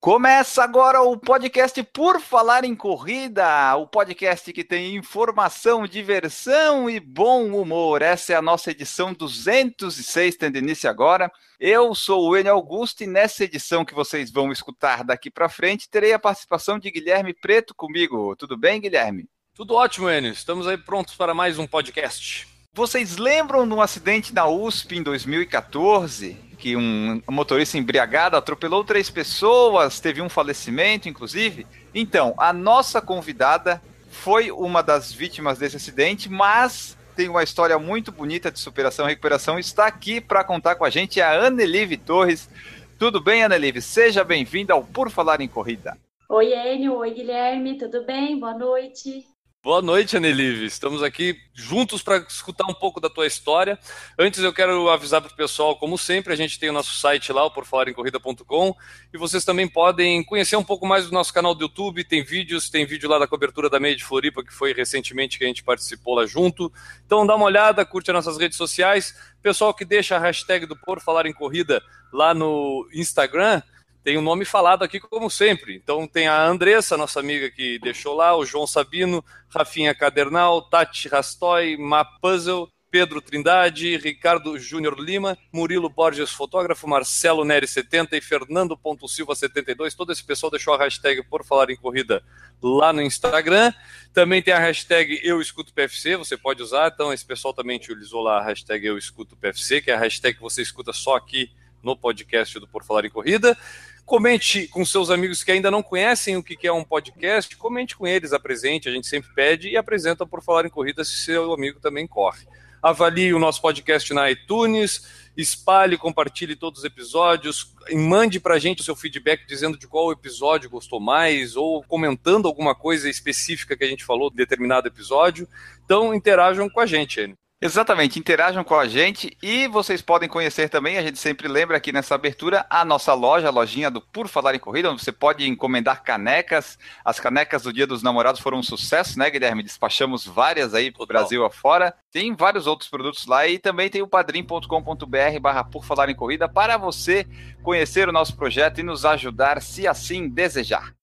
Começa agora o podcast Por Falar em Corrida, o podcast que tem informação, diversão e bom humor. Essa é a nossa edição 206, tendo início agora. Eu sou o Enio Augusto e nessa edição que vocês vão escutar daqui para frente, terei a participação de Guilherme Preto comigo. Tudo bem, Guilherme? Tudo ótimo, Enio. Estamos aí prontos para mais um podcast. Vocês lembram de um acidente na USP em 2014? Que um motorista embriagado atropelou três pessoas, teve um falecimento, inclusive. Então, a nossa convidada foi uma das vítimas desse acidente, mas tem uma história muito bonita de superação e recuperação. Está aqui para contar com a gente a Annelive Torres. Tudo bem, Annelive? Seja bem-vinda ao Por Falar em Corrida. Oi, Enio. Oi, Guilherme. Tudo bem? Boa noite. Boa noite, Anelive. Estamos aqui juntos para escutar um pouco da tua história. Antes eu quero avisar para o pessoal, como sempre, a gente tem o nosso site lá, o porfalarencorrida.com, e vocês também podem conhecer um pouco mais do nosso canal do YouTube, tem vídeos, tem vídeo lá da cobertura da Meia de Floripa, que foi recentemente que a gente participou lá junto. Então dá uma olhada, curte as nossas redes sociais. Pessoal que deixa a hashtag do Por Falar em Corrida lá no Instagram, tem o um nome falado aqui como sempre. Então tem a Andressa, nossa amiga que deixou lá, o João Sabino, Rafinha Cadernal, Tati Rastoy, Mapuzzle, Pedro Trindade, Ricardo Júnior Lima, Murilo Borges, fotógrafo, Marcelo Neri 70 e Fernando Ponto Silva 72. Todo esse pessoal deixou a hashtag por falar em corrida lá no Instagram. Também tem a hashtag Eu Escuto PFC, você pode usar. Então esse pessoal também utilizou lá a hashtag Eu Escuto PFC, que é a hashtag que você escuta só aqui no podcast do Por Falar em Corrida. Comente com seus amigos que ainda não conhecem o que é um podcast, comente com eles, apresente, a gente sempre pede e apresenta por falar em corrida se seu amigo também corre. Avalie o nosso podcast na iTunes, espalhe, compartilhe todos os episódios, mande para a gente o seu feedback dizendo de qual episódio gostou mais ou comentando alguma coisa específica que a gente falou em determinado episódio. Então interajam com a gente. Exatamente, interajam com a gente e vocês podem conhecer também, a gente sempre lembra aqui nessa abertura, a nossa loja, a lojinha do Por Falar em Corrida, onde você pode encomendar canecas. As canecas do Dia dos Namorados foram um sucesso, né, Guilherme? Despachamos várias aí pro Brasil afora. Tem vários outros produtos lá e também tem o padrim.com.br barra Por Falar em Corrida para você conhecer o nosso projeto e nos ajudar, se assim desejar.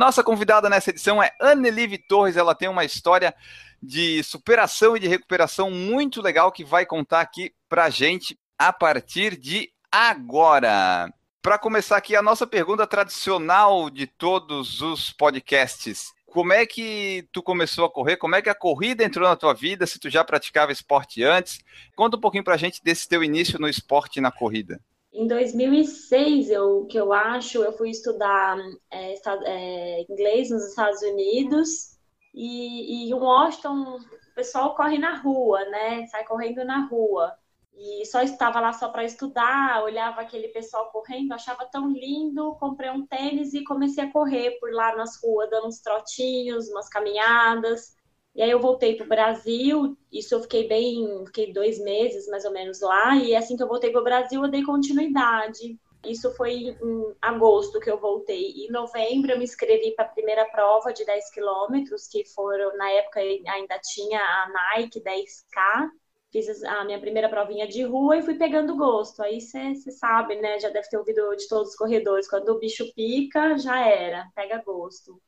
Nossa convidada nessa edição é Annelive Torres. Ela tem uma história de superação e de recuperação muito legal que vai contar aqui pra gente a partir de agora. Para começar aqui, a nossa pergunta tradicional de todos os podcasts. Como é que tu começou a correr? Como é que a corrida entrou na tua vida? Se tu já praticava esporte antes? Conta um pouquinho pra gente desse teu início no esporte e na corrida. Em 2006, eu, que eu acho, eu fui estudar é, é, inglês nos Estados Unidos e, e em Washington o pessoal corre na rua, né? Sai correndo na rua. E só estava lá só para estudar, olhava aquele pessoal correndo, achava tão lindo, comprei um tênis e comecei a correr por lá nas ruas, dando uns trotinhos, umas caminhadas. E aí eu voltei para o Brasil, isso eu fiquei bem, fiquei dois meses mais ou menos lá, e assim que eu voltei para o Brasil, eu dei continuidade. Isso foi em agosto que eu voltei. Em novembro eu me inscrevi para a primeira prova de 10 quilômetros, que foram, na época ainda tinha a Nike 10K. Fiz a minha primeira provinha de rua e fui pegando gosto. Aí você sabe, né? Já deve ter ouvido de todos os corredores. Quando o bicho pica, já era, pega gosto.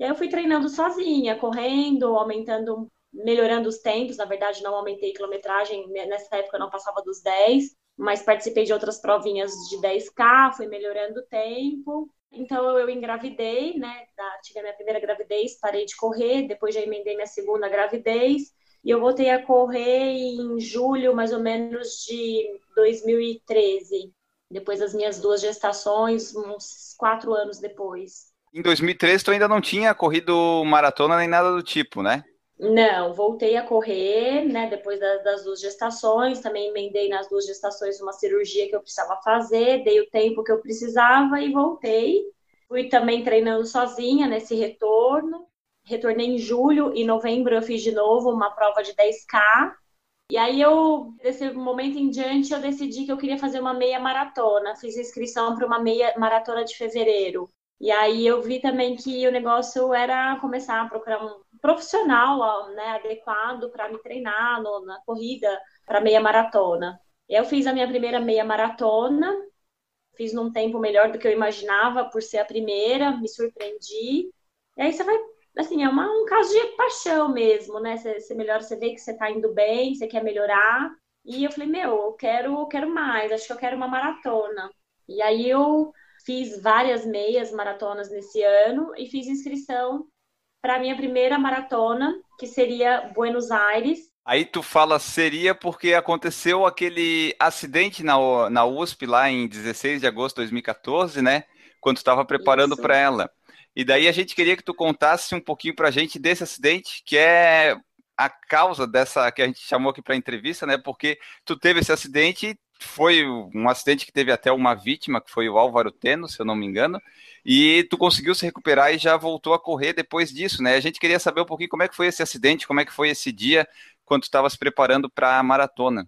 E aí eu fui treinando sozinha, correndo, aumentando, melhorando os tempos. Na verdade, não aumentei quilometragem, nessa época eu não passava dos 10, mas participei de outras provinhas de 10K, fui melhorando o tempo. Então eu engravidei, né? Tive a minha primeira gravidez, parei de correr, depois já emendei minha segunda gravidez. E eu voltei a correr em julho, mais ou menos, de 2013. Depois das minhas duas gestações, uns quatro anos depois. Em 2013, tu ainda não tinha corrido maratona nem nada do tipo, né? Não, voltei a correr, né? Depois das, das duas gestações, também emendei nas duas gestações uma cirurgia que eu precisava fazer, dei o tempo que eu precisava e voltei. Fui também treinando sozinha nesse retorno. Retornei em julho e novembro eu fiz de novo uma prova de 10K. E aí eu, desse momento em diante, eu decidi que eu queria fazer uma meia maratona. Fiz inscrição para uma meia maratona de fevereiro. E aí eu vi também que o negócio era começar a procurar um profissional né, adequado para me treinar no, na corrida para meia maratona. Eu fiz a minha primeira meia maratona, fiz num tempo melhor do que eu imaginava por ser a primeira, me surpreendi. E aí você vai assim, é uma, um caso de paixão mesmo, né? Você, você melhora, você vê que você tá indo bem, você quer melhorar. E eu falei, meu, eu quero, eu quero mais, acho que eu quero uma maratona. E aí eu fiz várias meias maratonas nesse ano e fiz inscrição para a minha primeira maratona, que seria Buenos Aires. Aí tu fala seria porque aconteceu aquele acidente na, na USP lá em 16 de agosto de 2014, né? Quando tu estava preparando para ela. E daí a gente queria que tu contasse um pouquinho para a gente desse acidente, que é a causa dessa que a gente chamou aqui para entrevista, né? Porque tu teve esse acidente, foi um acidente que teve até uma vítima, que foi o Álvaro Teno, se eu não me engano, e tu conseguiu se recuperar e já voltou a correr depois disso, né? A gente queria saber um pouquinho como é que foi esse acidente, como é que foi esse dia quando tu estava se preparando para a maratona.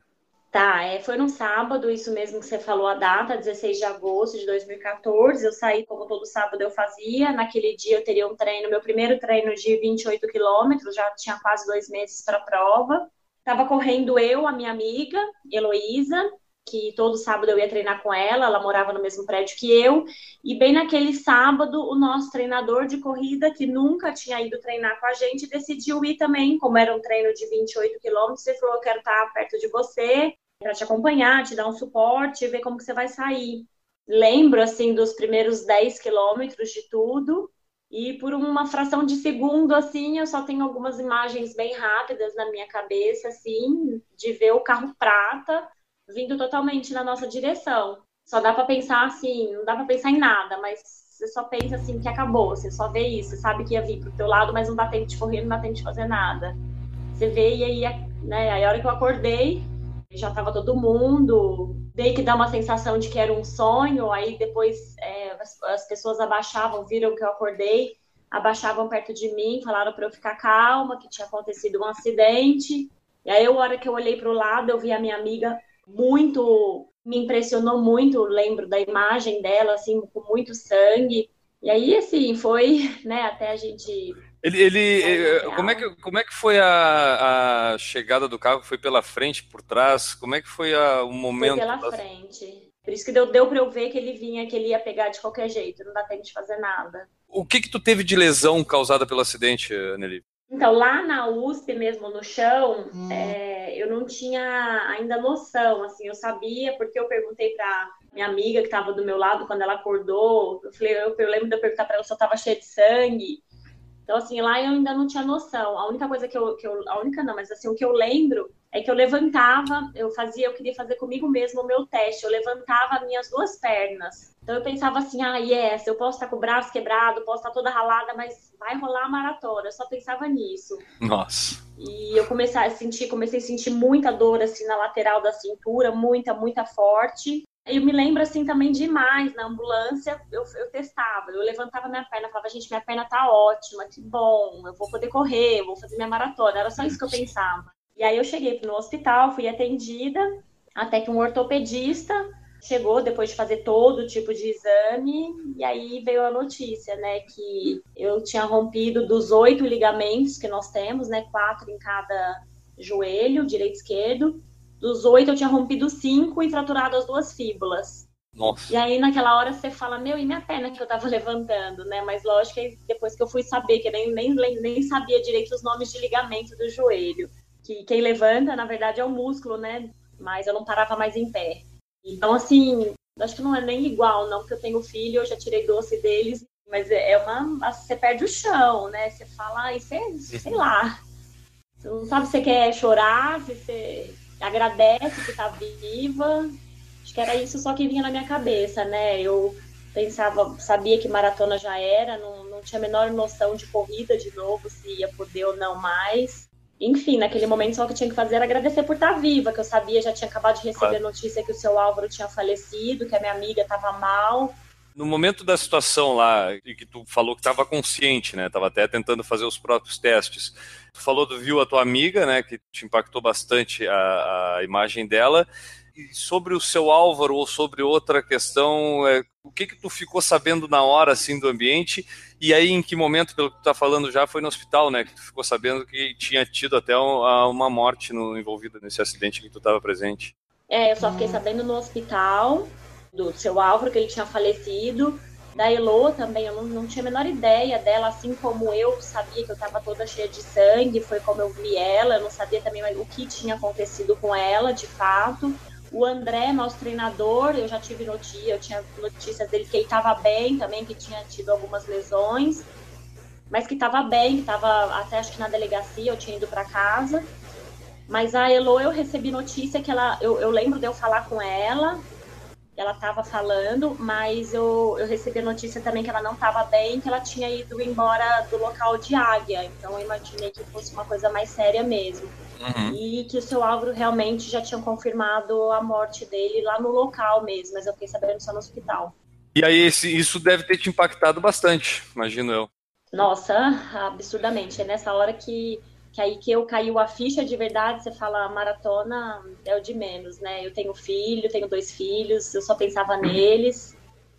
Tá, é, foi num sábado, isso mesmo que você falou a data, 16 de agosto de 2014. Eu saí como todo sábado eu fazia. Naquele dia eu teria um treino, meu primeiro treino de 28 quilômetros, já tinha quase dois meses para a prova. Tava correndo eu, a minha amiga, Heloísa, que todo sábado eu ia treinar com ela, ela morava no mesmo prédio que eu. E bem naquele sábado, o nosso treinador de corrida, que nunca tinha ido treinar com a gente, decidiu ir também, como era um treino de 28 quilômetros, ele falou: Eu quero estar perto de você, para te acompanhar, te dar um suporte, ver como que você vai sair. Lembro, assim, dos primeiros 10 quilômetros de tudo, e por uma fração de segundo, assim, eu só tenho algumas imagens bem rápidas na minha cabeça, assim, de ver o carro prata vindo totalmente na nossa direção. Só dá para pensar assim, não dá para pensar em nada, mas você só pensa assim que acabou, você só vê isso, você sabe que ia vir pro teu lado, mas não dá tempo de correr, não dá tempo de fazer nada. Você vê e aí, né, aí a hora que eu acordei, já estava todo mundo, veio que dá uma sensação de que era um sonho, aí depois é, as, as, pessoas abaixavam, viram que eu acordei, abaixavam perto de mim, falaram para eu ficar calma, que tinha acontecido um acidente. E aí, a hora que eu olhei para o lado, eu vi a minha amiga muito, me impressionou muito, lembro da imagem dela, assim, com muito sangue. E aí, assim, foi, né, até a gente ele, ele eh, como, é que, como é que foi a, a chegada do carro? Foi pela frente, por trás? Como é que foi a, o momento? Foi pela da... frente. Por isso que deu, deu para eu ver que ele vinha, que ele ia pegar de qualquer jeito, não dá tempo de fazer nada. O que que tu teve de lesão causada pelo acidente, Nelly? Então, lá na USP mesmo, no chão, hum. é, eu não tinha ainda noção, assim, eu sabia, porque eu perguntei para minha amiga que estava do meu lado quando ela acordou, eu, falei, eu, eu lembro de eu perguntar para ela se eu estava cheia de sangue, então, assim, lá eu ainda não tinha noção. A única coisa que eu, que eu. A única não, mas assim, o que eu lembro é que eu levantava, eu fazia, eu queria fazer comigo mesmo o meu teste. Eu levantava minhas duas pernas. Então eu pensava assim, ah, yes, eu posso estar com o braço quebrado, posso estar toda ralada, mas vai rolar a maratona. Eu só pensava nisso. Nossa. E eu comecei a sentir, comecei a sentir muita dor assim na lateral da cintura, muita, muita forte. Eu me lembro, assim, também demais, na ambulância, eu, eu testava, eu levantava minha perna, falava, gente, minha perna tá ótima, que bom, eu vou poder correr, eu vou fazer minha maratona, era só isso que eu pensava. E aí eu cheguei no hospital, fui atendida, até que um ortopedista chegou depois de fazer todo tipo de exame, e aí veio a notícia, né, que eu tinha rompido dos oito ligamentos que nós temos, né, quatro em cada joelho, direito e esquerdo, dos oito, eu tinha rompido cinco e fraturado as duas fíbulas. Nossa. E aí, naquela hora, você fala, meu, e minha perna que eu tava levantando, né? Mas lógico que depois que eu fui saber, que eu nem, nem, nem sabia direito os nomes de ligamento do joelho. Que quem levanta, na verdade, é o músculo, né? Mas eu não parava mais em pé. Então, assim, acho que não é nem igual, não, porque eu tenho filho, eu já tirei doce deles, mas é, é uma. Você perde o chão, né? Você fala, isso é, sei lá. Você não sabe se você quer chorar, se você agradece que está viva. Acho que era isso só que vinha na minha cabeça, né? Eu pensava, sabia que maratona já era, não, não tinha a menor noção de corrida de novo, se ia poder ou não mais. Enfim, naquele momento só o que tinha que fazer era agradecer por estar viva, que eu sabia, já tinha acabado de receber claro. notícia que o seu Álvaro tinha falecido, que a minha amiga estava mal. No momento da situação lá, e que tu falou que estava consciente, né? Tava até tentando fazer os próprios testes. Tu falou do viu a tua amiga, né? Que te impactou bastante a, a imagem dela. E sobre o seu Álvaro ou sobre outra questão, é, o que que tu ficou sabendo na hora assim do ambiente? E aí em que momento, pelo que tu tá falando já, foi no hospital, né? Que tu ficou sabendo que tinha tido até uma morte no, envolvida nesse acidente que tu estava presente? É, eu só fiquei sabendo no hospital do seu Álvaro, que ele tinha falecido. Da Elo também, eu não, não tinha a menor ideia dela, assim como eu sabia que eu estava toda cheia de sangue, foi como eu vi ela, eu não sabia também o que tinha acontecido com ela, de fato. O André, nosso treinador, eu já tive notícia, eu tinha notícias dele que ele estava bem também, que tinha tido algumas lesões, mas que estava bem, que estava até acho que na delegacia, eu tinha ido para casa. Mas a Elo, eu recebi notícia que ela, eu, eu lembro de eu falar com ela, ela estava falando, mas eu, eu recebi a notícia também que ela não estava bem, que ela tinha ido embora do local de Águia. Então eu imaginei que fosse uma coisa mais séria mesmo. Uhum. E que o seu Álvaro realmente já tinha confirmado a morte dele lá no local mesmo, mas eu fiquei sabendo só no hospital. E aí esse, isso deve ter te impactado bastante, imagino eu. Nossa, absurdamente. É nessa hora que que aí que eu caiu a ficha de verdade, você fala, maratona é o de menos, né? Eu tenho filho, tenho dois filhos, eu só pensava neles.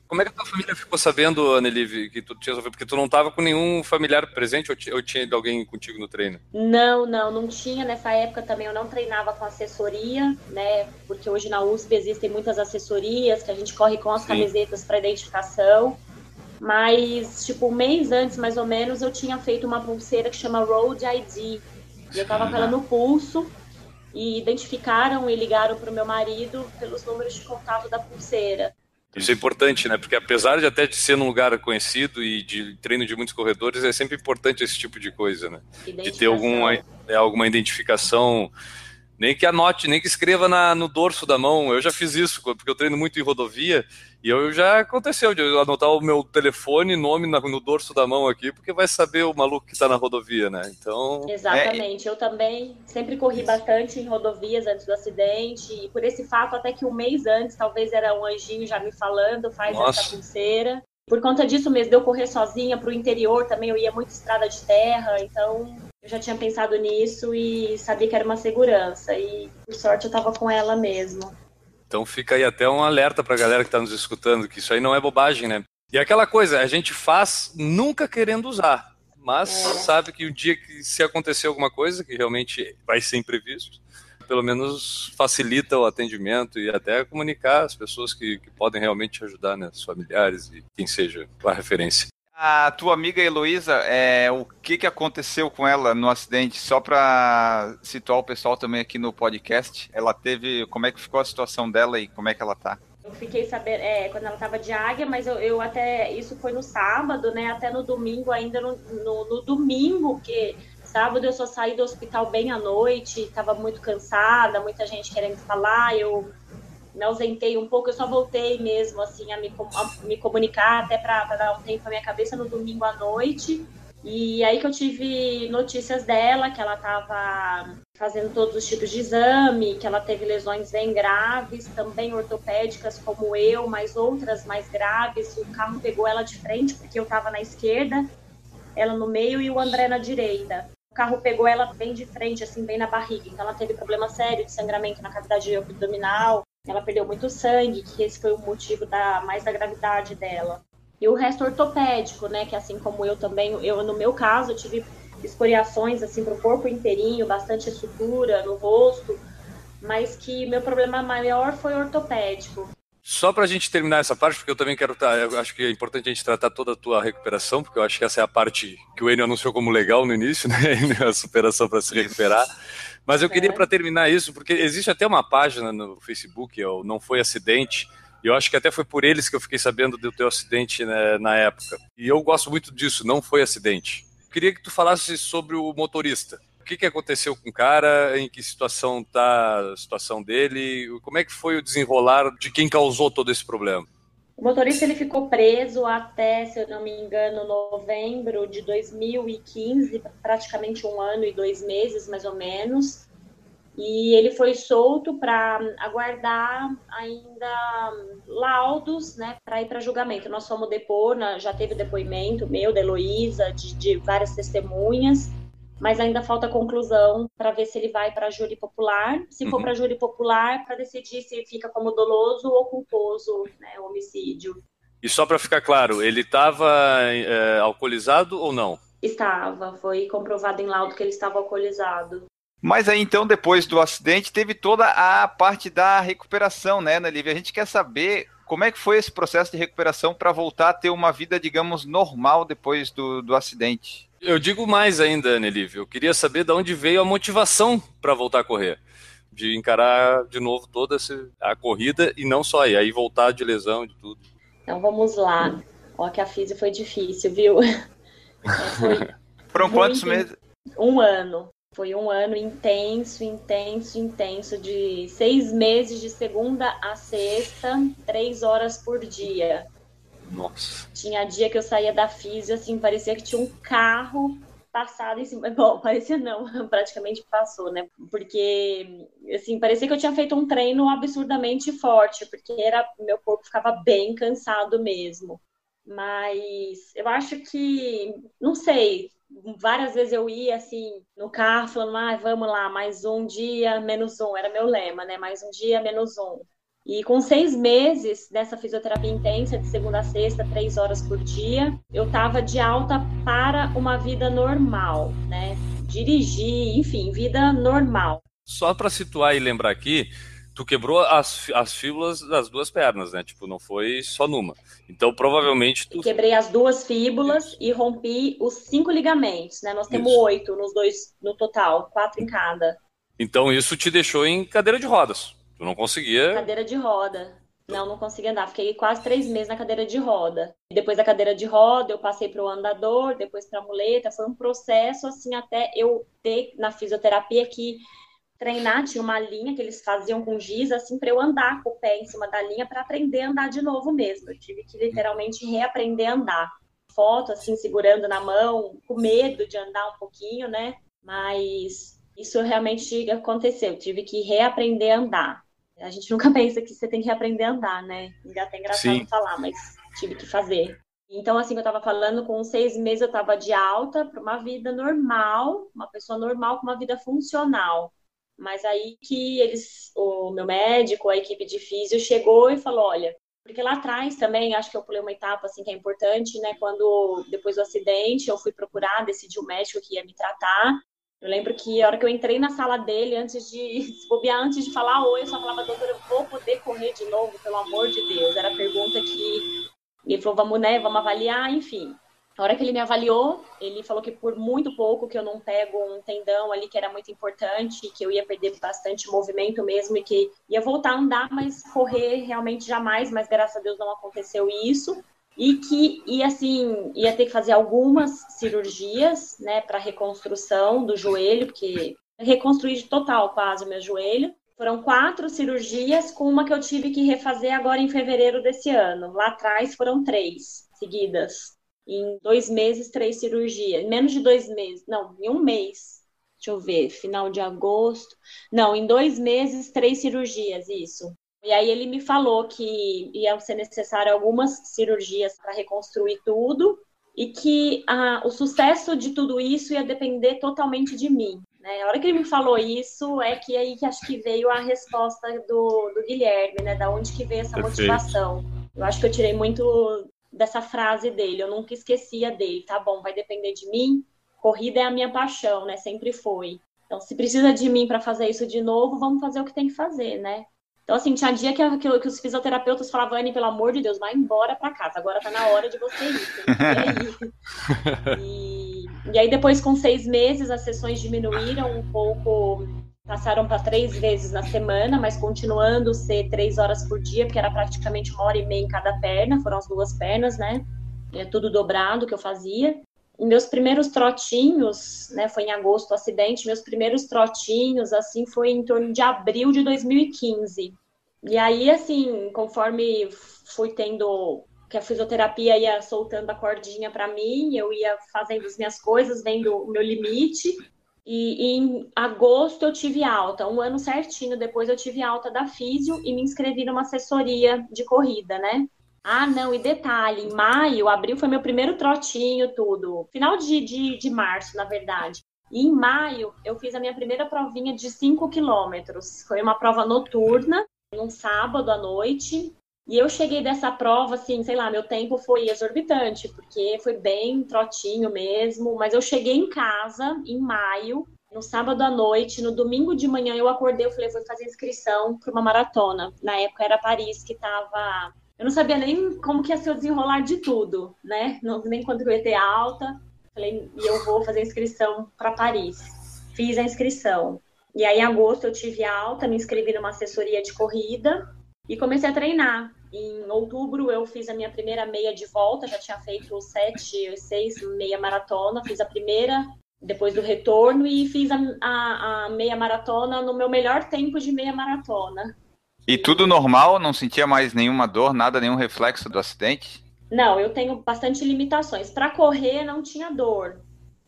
Como é que a tua família ficou sabendo, Annelive, que tu tinha Porque tu não estava com nenhum familiar presente ou tinha alguém contigo no treino? Não, não, não tinha. Nessa época também eu não treinava com assessoria, né? Porque hoje na USP existem muitas assessorias que a gente corre com as Sim. camisetas para identificação. Mas, tipo, um mês antes, mais ou menos, eu tinha feito uma pulseira que chama Road ID. E eu tava com ela no pulso e identificaram e ligaram para o meu marido pelos números de contato da pulseira. Isso é importante, né? Porque apesar de até de ser num lugar conhecido e de treino de muitos corredores, é sempre importante esse tipo de coisa, né? De ter alguma, é, alguma identificação nem que anote, nem que escreva na, no dorso da mão. Eu já fiz isso, porque eu treino muito em rodovia, e eu já aconteceu de eu anotar o meu telefone, nome na, no dorso da mão aqui, porque vai saber o maluco que está na rodovia, né? Então. Exatamente. É... Eu também sempre corri bastante em rodovias antes do acidente, e por esse fato, até que um mês antes, talvez era um anjinho já me falando, faz Nossa. essa pulseira. Por conta disso mesmo, de eu correr sozinha para o interior também, eu ia muito estrada de terra, então eu já tinha pensado nisso e sabia que era uma segurança. E por sorte eu estava com ela mesmo. Então fica aí até um alerta para a galera que está nos escutando, que isso aí não é bobagem, né? E aquela coisa, a gente faz nunca querendo usar, mas é. sabe que o dia que se acontecer alguma coisa, que realmente vai ser imprevisto, pelo menos facilita o atendimento e até comunicar as pessoas que, que podem realmente ajudar, né? Os familiares e quem seja a referência. A tua amiga Heloísa, é, o que, que aconteceu com ela no acidente? Só para situar o pessoal também aqui no podcast, ela teve. Como é que ficou a situação dela e como é que ela tá? Eu fiquei sabendo, é, quando ela tava de águia, mas eu, eu, até. Isso foi no sábado, né? Até no domingo, ainda no, no, no domingo, que sábado eu só saí do hospital bem à noite, tava muito cansada, muita gente querendo falar, eu me ausentei um pouco, eu só voltei mesmo assim a me, a me comunicar até para dar um tempo à minha cabeça no domingo à noite. E aí que eu tive notícias dela, que ela estava fazendo todos os tipos de exame, que ela teve lesões bem graves, também ortopédicas como eu, mas outras mais graves. O carro pegou ela de frente, porque eu estava na esquerda, ela no meio e o André na direita. O carro pegou ela bem de frente, assim, bem na barriga. Então ela teve problema sério de sangramento na cavidade abdominal, ela perdeu muito sangue, que esse foi o motivo da mais da gravidade dela. E o resto ortopédico, né, que assim como eu também, eu no meu caso, eu tive escoriações assim pro corpo inteirinho, bastante sutura no rosto, mas que meu problema maior foi ortopédico. Só para a gente terminar essa parte, porque eu também quero, tá, eu acho que é importante a gente tratar toda a tua recuperação, porque eu acho que essa é a parte que o Enio anunciou como legal no início, né? A superação para se recuperar. Mas eu queria, para terminar isso, porque existe até uma página no Facebook, é o Não Foi Acidente, e eu acho que até foi por eles que eu fiquei sabendo do teu acidente né, na época. E eu gosto muito disso, não foi acidente. Eu queria que tu falasse sobre o motorista. O que, que aconteceu com o cara? Em que situação está a situação dele? Como é que foi o desenrolar de quem causou todo esse problema? O motorista ele ficou preso até, se eu não me engano, novembro de 2015, praticamente um ano e dois meses, mais ou menos. e ele foi solto para aguardar ainda laudos, né, para ir para julgamento. Nós fomos depor, já teve depoimento meu, da Heloísa, de, de várias testemunhas, mas ainda falta conclusão para ver se ele vai para júri popular. Se for uhum. para júri popular, para decidir se fica como doloso ou culposo, né, homicídio. E só para ficar claro, ele estava é, alcoolizado ou não? Estava, foi comprovado em laudo que ele estava alcoolizado. Mas aí então, depois do acidente, teve toda a parte da recuperação, né, Ana Lívia? A gente quer saber como é que foi esse processo de recuperação para voltar a ter uma vida, digamos, normal depois do, do acidente. Eu digo mais ainda, Ana Lívia. Eu queria saber de onde veio a motivação para voltar a correr. De encarar de novo toda essa, a corrida e não só, e aí voltar de lesão, de tudo. Então vamos lá. Ó, que a física foi difícil, viu? É, Foram quantos meses? Um ano. Foi um ano intenso, intenso, intenso, de seis meses de segunda a sexta, três horas por dia. Nossa. Tinha dia que eu saía da física, assim, parecia que tinha um carro passado em cima. Bom, parecia não, praticamente passou, né? Porque, assim, parecia que eu tinha feito um treino absurdamente forte, porque era, meu corpo ficava bem cansado mesmo. Mas eu acho que, não sei, várias vezes eu ia assim no carro falando, ah, vamos lá, mais um dia, menos um, era meu lema, né? Mais um dia, menos um. E com seis meses dessa fisioterapia intensa, de segunda a sexta, três horas por dia, eu tava de alta para uma vida normal, né? Dirigir, enfim, vida normal. Só para situar e lembrar aqui, tu quebrou as, as fíbulas das duas pernas, né? Tipo, não foi só numa. Então, provavelmente tu... Quebrei as duas fíbulas Isso. e rompi os cinco ligamentos, né? Nós temos isso. oito nos dois no total, quatro em cada. Então, isso te deixou em cadeira de rodas. Tu não conseguia... Cadeira de roda. Não, não conseguia andar. Fiquei quase três meses na cadeira de roda. Depois da cadeira de roda, eu passei para o andador, depois para a muleta. Foi um processo, assim, até eu ter na fisioterapia que treinar, tinha uma linha que eles faziam com giz, assim, para eu andar com o pé em cima da linha para aprender a andar de novo mesmo. Eu tive que literalmente reaprender a andar. Foto, assim, segurando na mão, com medo de andar um pouquinho, né? Mas isso realmente aconteceu. Eu tive que reaprender a andar. A gente nunca pensa que você tem que reaprender a andar, né? Ainda até engraçado Sim. falar, mas tive que fazer. Então, assim, eu estava falando, com seis meses eu estava de alta para uma vida normal, uma pessoa normal com uma vida funcional. Mas aí que eles, o meu médico, a equipe de físio chegou e falou, olha, porque lá atrás também, acho que eu pulei uma etapa assim que é importante, né? Quando depois do acidente eu fui procurar, decidi o médico que ia me tratar. Eu lembro que a hora que eu entrei na sala dele, antes de se bobear, antes de falar oi, eu só falava, doutor, eu vou poder correr de novo, pelo amor de Deus. Era a pergunta que ele falou, vamos, né, vamos avaliar, enfim. A hora que ele me avaliou, ele falou que por muito pouco que eu não pego um tendão ali que era muito importante, que eu ia perder bastante movimento mesmo e que ia voltar a andar, mas correr realmente jamais, mas graças a Deus não aconteceu isso. E que ia assim, ia ter que fazer algumas cirurgias, né, para reconstrução do joelho, porque reconstruir total quase o meu joelho. Foram quatro cirurgias, com uma que eu tive que refazer agora em fevereiro desse ano. Lá atrás foram três seguidas em dois meses, três cirurgias. Menos de dois meses, não, em um mês. Deixa eu ver, final de agosto. Não, em dois meses, três cirurgias, isso. E aí ele me falou que ia ser necessário algumas cirurgias para reconstruir tudo e que ah, o sucesso de tudo isso ia depender totalmente de mim. Né? A hora que ele me falou isso, é que aí que acho que veio a resposta do, do Guilherme, né? Da onde que veio essa Perfeito. motivação. Eu acho que eu tirei muito dessa frase dele, eu nunca esquecia dele, tá bom, vai depender de mim, corrida é a minha paixão, né? Sempre foi. Então, se precisa de mim para fazer isso de novo, vamos fazer o que tem que fazer, né? Então, assim, tinha dia que, que, que os fisioterapeutas falavam, Anne, pelo amor de Deus, vai embora para casa, agora tá na hora de você ir. e, e aí, depois, com seis meses, as sessões diminuíram um pouco passaram para três vezes na semana, mas continuando ser três horas por dia, porque era praticamente uma hora e meia em cada perna, foram as duas pernas, né? É tudo dobrado que eu fazia. Meus primeiros trotinhos, né, foi em agosto o acidente, meus primeiros trotinhos, assim, foi em torno de abril de 2015. E aí, assim, conforme fui tendo que a fisioterapia ia soltando a cordinha para mim, eu ia fazendo as minhas coisas, vendo o meu limite, E, e, em agosto eu tive alta, um ano certinho depois eu tive alta da físio e me inscrevi numa assessoria de corrida, né? Ah, não, e detalhe, em maio, abril foi meu primeiro trotinho, tudo. Final de, de, de março, na verdade. E em maio, eu fiz a minha primeira provinha de 5 quilômetros. Foi uma prova noturna, num sábado à noite. E eu cheguei dessa prova, assim, sei lá, meu tempo foi exorbitante, porque foi bem trotinho mesmo. Mas eu cheguei em casa em maio, no sábado à noite, no domingo de manhã eu acordei, eu falei, vou fazer inscrição para uma maratona. Na época era Paris que estava eu não sabia nem como que ia ser o desenrolar de tudo, né? Não, nem quanto eu ia ter alta. Falei, e eu vou fazer inscrição para Paris. Fiz a inscrição. E aí, em agosto, eu tive alta, me inscrevi numa assessoria de corrida e comecei a treinar. Em outubro, eu fiz a minha primeira meia de volta, já tinha feito sete, seis meia maratona. Fiz a primeira depois do retorno e fiz a, a, a meia maratona no meu melhor tempo de meia maratona. E tudo normal? Não sentia mais nenhuma dor, nada, nenhum reflexo do acidente? Não, eu tenho bastante limitações. Para correr, não tinha dor.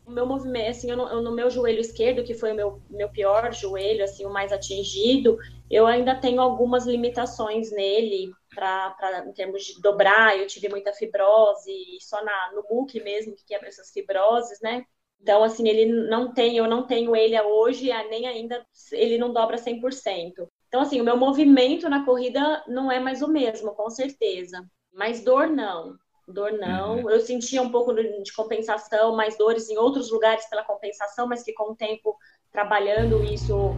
O meu movimento, assim, eu no, eu no, meu joelho esquerdo, que foi o meu, meu pior joelho, assim, o mais atingido, eu ainda tenho algumas limitações nele, pra, pra, em termos de dobrar. Eu tive muita fibrose, só na, no muque mesmo, que quebra essas fibroses, né? Então, assim, ele não tem, eu não tenho ele hoje, nem ainda, ele não dobra 100%. Então, assim, o meu movimento na corrida não é mais o mesmo, com certeza. Mas dor não. Dor não. Uhum. Eu sentia um pouco de compensação, mais dores em outros lugares pela compensação, mas que com o tempo trabalhando isso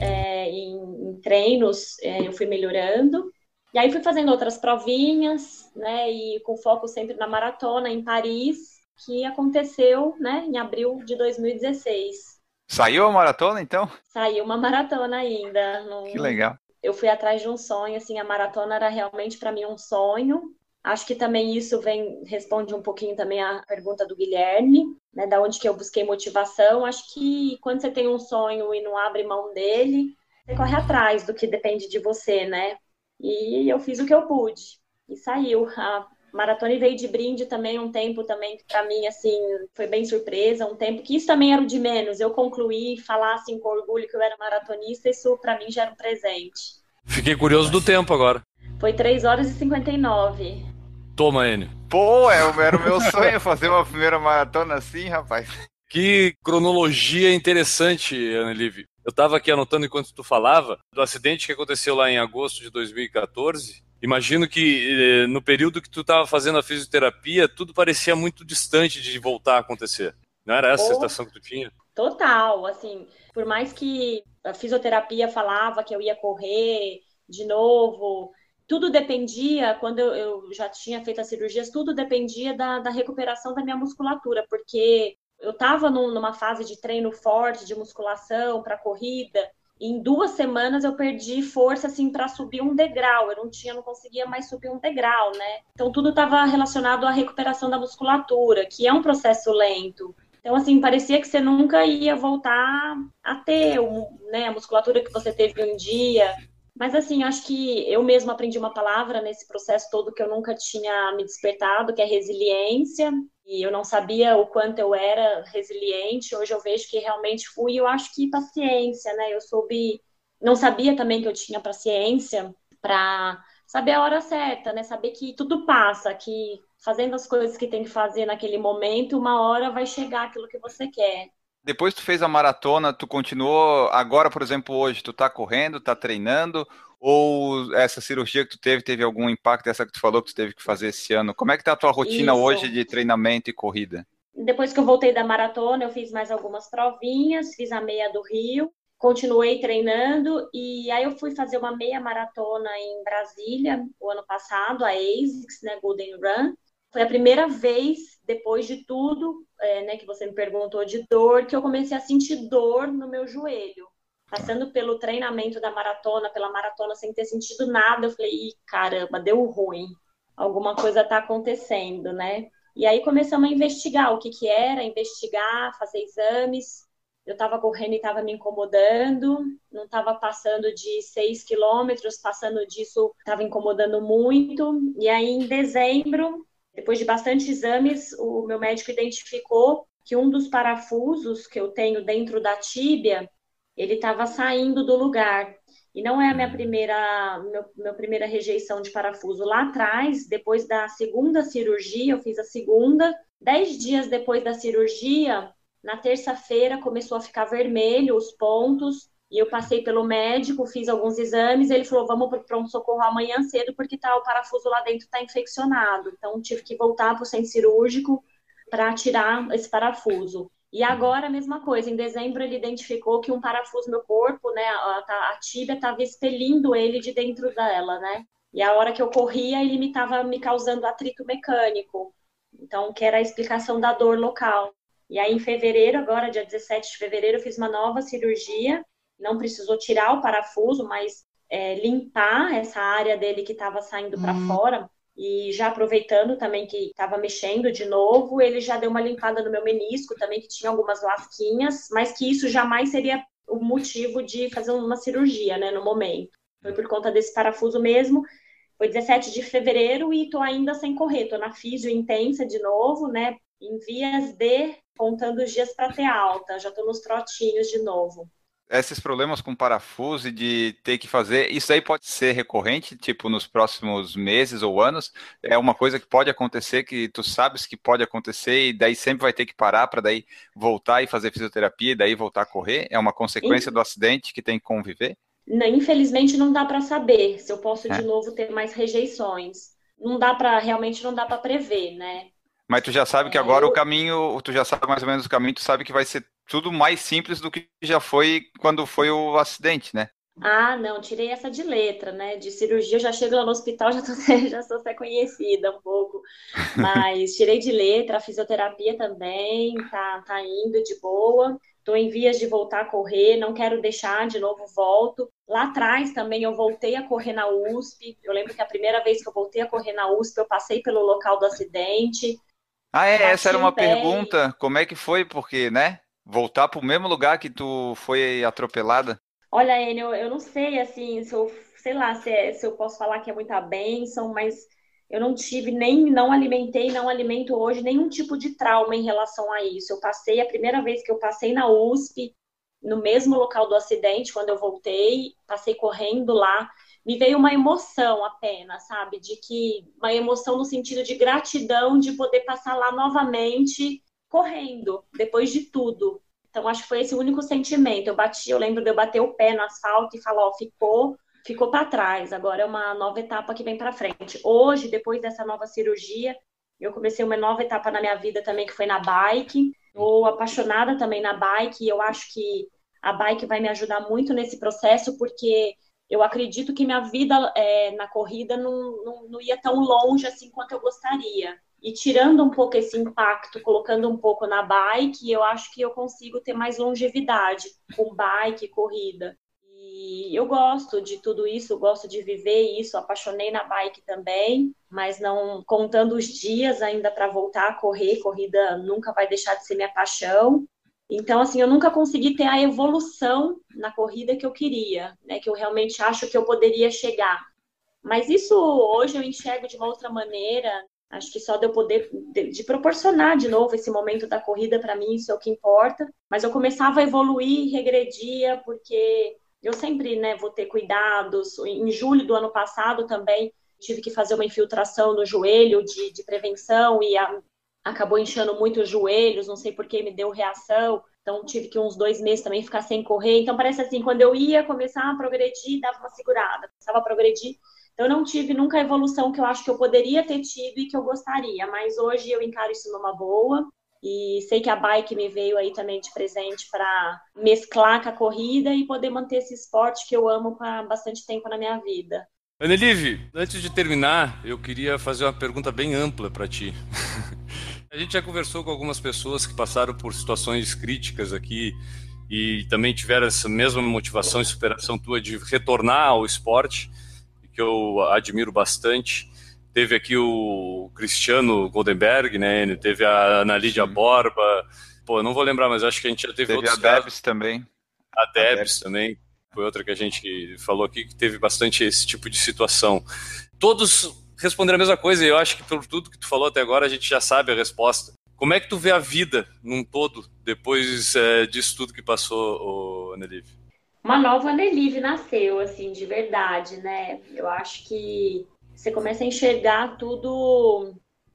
é, em, em, treinos, é, eu fui melhorando. E aí fui fazendo outras provinhas, né? E com foco sempre na maratona em Paris, que aconteceu, né, em abril de 2016. Saiu a maratona, então? Saiu uma maratona ainda. Que legal. Eu fui atrás de um sonho, assim, a maratona era realmente para mim um sonho. Acho que também isso vem responde um pouquinho também à pergunta do Guilherme, né, da onde que eu busquei motivação. Acho que quando você tem um sonho e não abre mão dele, você corre atrás do que depende de você, né? E eu fiz o que eu pude e saiu. A maratona veio de brinde também um tempo também que para mim assim foi bem surpresa um tempo que isso também era o de menos eu concluí falar assim com orgulho que eu era maratonista isso para mim já era um presente. Fiquei curioso do tempo agora. Foi 3 horas e 59 toma Enio. Pô é, era o meu sonho fazer uma primeira maratona assim rapaz. Que cronologia interessante Ana Liv eu estava aqui anotando enquanto tu falava do acidente que aconteceu lá em agosto de 2014 Imagino que eh, no período que tu estava fazendo a fisioterapia, tudo parecia muito distante de voltar a acontecer. Não era essa a sensação que tu tinha? Total, assim, por mais que a fisioterapia falava que eu ia correr de novo, tudo dependia, quando eu, já tinha feito as cirurgias, tudo dependia da, da recuperação da minha musculatura, porque eu estava numa fase de treino forte, de musculação para corrida, em duas semanas eu perdi força assim para subir um degrau. Eu não tinha, não conseguia mais subir um degrau, né? Então tudo estava relacionado à recuperação da musculatura, que é um processo lento. Então assim parecia que você nunca ia voltar a ter, né, a musculatura que você teve um dia. Mas assim, acho que eu mesma aprendi uma palavra nesse processo todo que eu nunca tinha me despertado, que é resiliência. E eu não sabia o quanto eu era resiliente. Hoje eu vejo que realmente fui. Eu acho que paciência, né? Eu soube, não sabia também que eu tinha paciência para saber a hora certa, né? Saber que tudo passa, que fazendo as coisas que tem que fazer naquele momento, uma hora vai chegar aquilo que você quer. Depois tu fez a maratona, tu continuou, agora, por exemplo, hoje, tu tá correndo, tá treinando, ou essa cirurgia que tu teve, teve algum impacto dessa que tu falou que tu teve que fazer esse ano? Como é que tá a tua rotina Isso. hoje de treinamento e corrida? Depois que eu voltei da maratona, eu fiz mais algumas provinhas, fiz a meia do Rio, continuei treinando e aí eu fui fazer uma meia maratona em Brasília o ano passado, a ASICS, né, Golden Run. Foi a primeira vez, depois de tudo, é, né, que você me perguntou de dor, que eu comecei a sentir dor no meu joelho. Passando pelo treinamento da maratona, pela maratona, sem ter sentido nada, eu falei, Ih, caramba, deu ruim. Alguma coisa está acontecendo, né? E aí começamos a investigar o que, que era, investigar, fazer exames. Eu estava correndo e estava me incomodando, não estava passando de 6 quilômetros, passando disso estava incomodando muito. E aí, em dezembro, depois de bastante exames, o meu médico identificou que um dos parafusos que eu tenho dentro da tíbia, ele estava saindo do lugar. E não é a minha primeira, meu, minha primeira rejeição de parafuso. Lá atrás, depois da segunda cirurgia, eu fiz a segunda. Dez dias depois da cirurgia, na terça-feira, começou a ficar vermelho os pontos. E eu passei pelo médico, fiz alguns exames. Ele falou: vamos para o pronto-socorro amanhã cedo, porque tá, o parafuso lá dentro está infeccionado. Então, tive que voltar para o centro cirúrgico para tirar esse parafuso. E agora a mesma coisa, em dezembro ele identificou que um parafuso no corpo, né, a, a tíbia estava expelindo ele de dentro dela, né? E a hora que eu corria, ele me estava me causando atrito mecânico. Então, que era a explicação da dor local. E aí, em fevereiro, agora, dia 17 de fevereiro, eu fiz uma nova cirurgia. Não precisou tirar o parafuso, mas é, limpar essa área dele que estava saindo para uhum. fora. E já aproveitando também que estava mexendo de novo, ele já deu uma limpada no meu menisco também, que tinha algumas lasquinhas, mas que isso jamais seria o motivo de fazer uma cirurgia, né, no momento. Foi por conta desse parafuso mesmo. Foi 17 de fevereiro e tô ainda sem correr, tô na físio intensa de novo, né, em vias de contando os dias para ter alta, já tô nos trotinhos de novo esses problemas com parafuso e de ter que fazer, isso aí pode ser recorrente, tipo, nos próximos meses ou anos? É uma coisa que pode acontecer, que tu sabes que pode acontecer e daí sempre vai ter que parar para daí voltar e fazer fisioterapia e daí voltar a correr? É uma consequência do acidente que tem que conviver? Não, infelizmente não dá para saber se eu posso é. de novo ter mais rejeições. Não dá para, realmente não dá para prever, né? Mas tu já sabe que é, agora eu... o caminho, tu já sabe mais ou menos o caminho, tu sabe que vai ser tudo mais simples do que já foi quando foi o acidente, né? Ah, não, tirei essa de letra, né? De cirurgia, eu já chego lá no hospital, já, tô, já sou até conhecida um pouco. Mas tirei de letra, a fisioterapia também, tá, tá indo de boa. Estou em vias de voltar a correr, não quero deixar, de novo volto. Lá atrás também eu voltei a correr na USP. Eu lembro que a primeira vez que eu voltei a correr na USP, eu passei pelo local do acidente. Ah, é, essa era uma pergunta. Como é que foi? Porque, né? Voltar para o mesmo lugar que tu foi atropelada? Olha, Enio, eu não sei, assim, se eu, sei lá, se, é, se eu posso falar que é muita bênção, mas eu não tive nem, não alimentei, não alimento hoje nenhum tipo de trauma em relação a isso. Eu passei, a primeira vez que eu passei na USP, no mesmo local do acidente, quando eu voltei, passei correndo lá, me veio uma emoção apenas, sabe? De que uma emoção no sentido de gratidão de poder passar lá novamente correndo, depois de tudo. Então, acho que foi esse o único sentimento. Eu bati, eu lembro de eu bater o pé no asfalto e falar, ó, ficou, ficou para trás. Agora é uma nova etapa que vem para frente. Hoje, depois dessa nova cirurgia, eu comecei uma nova etapa na minha vida também, que foi na bike. Estou apaixonada também na bike e eu acho que a bike vai me ajudar muito nesse processo, porque eu acredito que minha vida é, na corrida não, não, não, ia tão longe assim quanto eu gostaria. E tirando um pouco esse impacto, colocando um pouco na bike, eu acho que eu consigo ter mais longevidade com bike, corrida. E eu gosto de tudo isso, gosto de viver isso, apaixonei na bike também, mas não contando os dias ainda para voltar a correr, corrida nunca vai deixar de ser minha paixão. Então, assim, eu nunca consegui ter a evolução na corrida que eu queria, né? Que eu realmente acho que eu poderia chegar. Mas isso hoje eu enxergo de uma outra maneira. Acho que só de eu poder de, de proporcionar de novo esse momento da corrida para mim, isso é o que importa. Mas eu começava a evoluir, regredia, porque eu sempre, né, vou ter cuidados. Em julho do ano passado também tive que fazer uma infiltração no joelho de, de prevenção e a, acabou inchando muito os joelhos, não sei por que me deu reação. Então tive que uns dois meses também ficar sem correr. Então parece assim, quando eu ia começar a progredir, dava uma segurada, começava a progredir. Então não tive nunca a evolução que eu acho que eu poderia ter tido e que eu gostaria, mas hoje eu encaro isso numa boa. E sei que a bike me veio aí também de presente para mesclar com a corrida e poder manter esse esporte que eu amo há bastante tempo na minha vida. Anelive, antes de terminar, eu queria fazer uma pergunta bem ampla para ti. A gente já conversou com algumas pessoas que passaram por situações críticas aqui e também tiveram essa mesma motivação e superação tua de retornar ao esporte, que eu admiro bastante. Teve aqui o Cristiano Goldenberg, né? Teve a Ana Lídia Sim. Borba. Pô, não vou lembrar, mas acho que a gente já teve, teve outros a Debs casos. também. A Debs, a Debs também. Foi outra que a gente falou aqui que teve bastante esse tipo de situação. Todos responder a mesma coisa, e eu acho que por tudo que tu falou até agora, a gente já sabe a resposta. Como é que tu vê a vida num todo depois é, disso tudo que passou, Anelive? Uma nova Anelive nasceu, assim, de verdade, né? Eu acho que você começa a enxergar tudo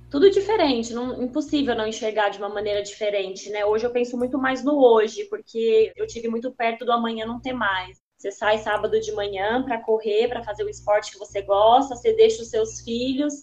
tudo diferente, não, impossível não enxergar de uma maneira diferente, né? Hoje eu penso muito mais no hoje, porque eu tive muito perto do amanhã não ter mais. Você sai sábado de manhã para correr, para fazer o esporte que você gosta, você deixa os seus filhos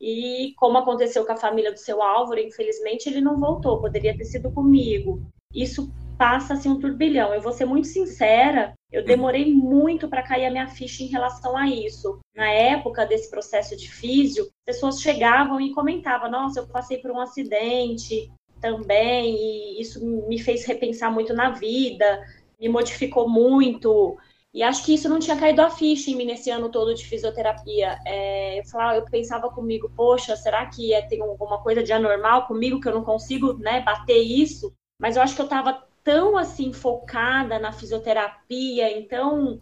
e como aconteceu com a família do seu Álvaro, infelizmente ele não voltou, poderia ter sido comigo. Isso passa assim um turbilhão. Eu vou ser muito sincera, eu demorei muito para cair a minha ficha em relação a isso. Na época desse processo de físio, pessoas chegavam e comentavam: "Nossa, eu passei por um acidente também e isso me fez repensar muito na vida, me modificou muito". E acho que isso não tinha caído a ficha em mim nesse ano todo de fisioterapia. É, eu, falava, eu pensava comigo, poxa, será que é, tem alguma coisa de anormal comigo que eu não consigo né, bater isso? Mas eu acho que eu estava tão assim focada na fisioterapia, então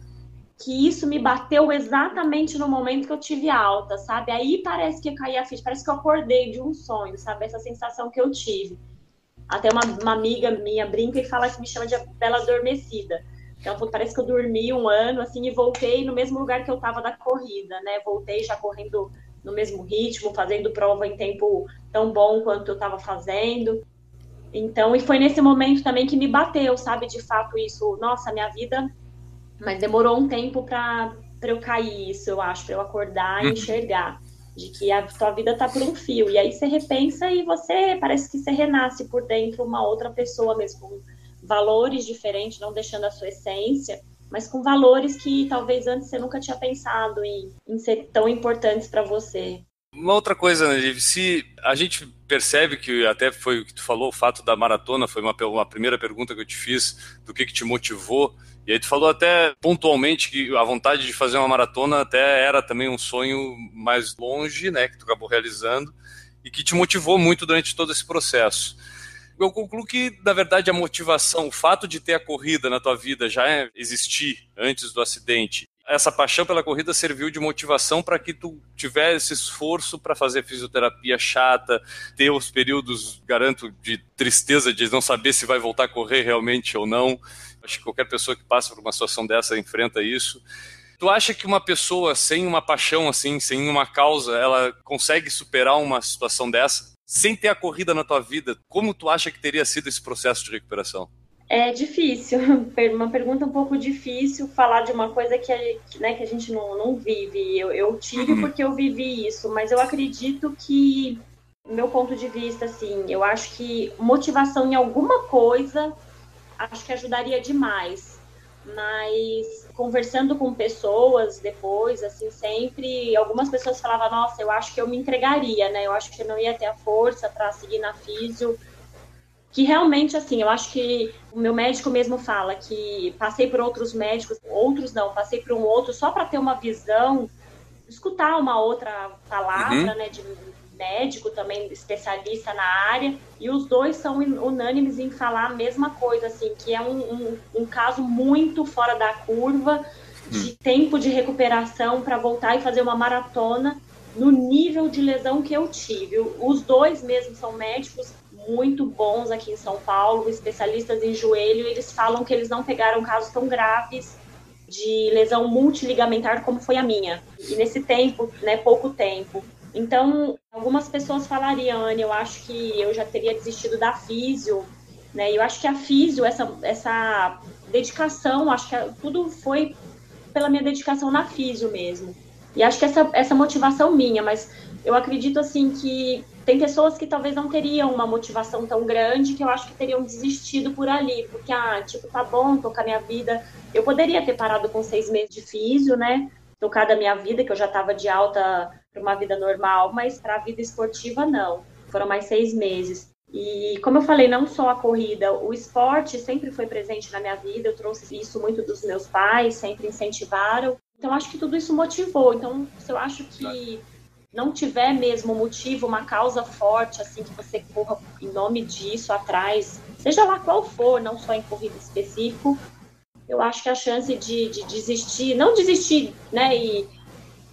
que isso me bateu exatamente no momento que eu tive alta, sabe? Aí parece que eu caí a ficha, parece que eu acordei de um sonho, sabe? Essa sensação que eu tive. Até uma, uma amiga minha brinca e fala que me chama de bela adormecida. Então, parece que eu dormi um ano, assim, e voltei no mesmo lugar que eu estava da corrida, né? Voltei já correndo no mesmo ritmo, fazendo prova em tempo tão bom quanto eu estava fazendo. Então, e foi nesse momento também que me bateu, sabe, de fato, isso. Nossa, minha vida. Mas demorou um tempo para eu cair isso, eu acho, para eu acordar e uhum. enxergar de que a tua vida tá por um fio. E aí você repensa e você parece que você renasce por dentro uma outra pessoa mesmo, com valores diferentes, não deixando a sua essência, mas com valores que talvez antes você nunca tinha pensado em, em ser tão importantes para você. Uma outra coisa, né, se a gente percebe que até foi o que tu falou, o fato da maratona foi uma, uma primeira pergunta que eu te fiz, do que, que te motivou, e aí tu falou até pontualmente que a vontade de fazer uma maratona até era também um sonho mais longe, né, que tu acabou realizando, e que te motivou muito durante todo esse processo. Eu concluo que, na verdade, a motivação, o fato de ter a corrida na tua vida já existir antes do acidente, essa paixão pela corrida serviu de motivação para que tu tivesse esforço para fazer fisioterapia chata, ter os períodos, garanto, de tristeza de não saber se vai voltar a correr realmente ou não. Acho que qualquer pessoa que passa por uma situação dessa enfrenta isso. Tu acha que uma pessoa sem uma paixão assim, sem uma causa, ela consegue superar uma situação dessa? Sem ter a corrida na tua vida, como tu acha que teria sido esse processo de recuperação? É difícil, uma pergunta um pouco difícil falar de uma coisa que a, né, que a gente não, não vive. Eu, eu tive uhum. porque eu vivi isso, mas eu acredito que, meu ponto de vista, assim, eu acho que motivação em alguma coisa acho que ajudaria demais. Mas conversando com pessoas depois, assim, sempre, algumas pessoas falavam, nossa, eu acho que eu me entregaria, né? Eu acho que eu não ia ter a força para seguir na físio que realmente, assim, eu acho que o meu médico mesmo fala que passei por outros médicos, outros não, passei por um outro só para ter uma visão, escutar uma outra palavra, uhum. né, de médico também, especialista na área, e os dois são unânimes em falar a mesma coisa, assim, que é um, um, um caso muito fora da curva, de uhum. tempo de recuperação para voltar e fazer uma maratona no nível de lesão que eu tive. Os dois mesmo são médicos muito bons aqui em São Paulo, especialistas em joelho, eles falam que eles não pegaram casos tão graves de lesão multiligamentar como foi a minha. E nesse tempo, né, pouco tempo. Então, algumas pessoas falariam, Anne, eu acho que eu já teria desistido da físio, né? Eu acho que a físio, essa, essa dedicação, acho que tudo foi pela minha dedicação na físio mesmo. E acho que essa, essa motivação minha, mas eu acredito assim que tem pessoas que talvez não teriam uma motivação tão grande que eu acho que teriam desistido por ali, porque, ah, tipo, tá bom, tocar minha vida. Eu poderia ter parado com seis meses de físio, né? Tocar da minha vida, que eu já estava de alta para uma vida normal, mas para a vida esportiva, não. Foram mais seis meses. E como eu falei, não só a corrida, o esporte sempre foi presente na minha vida. Eu trouxe isso muito dos meus pais, sempre incentivaram. Então, acho que tudo isso motivou. Então, eu acho que não tiver mesmo motivo, uma causa forte, assim, que você corra em nome disso atrás, seja lá qual for, não só em corrida específico, eu acho que a chance de, de desistir, não desistir, né, e,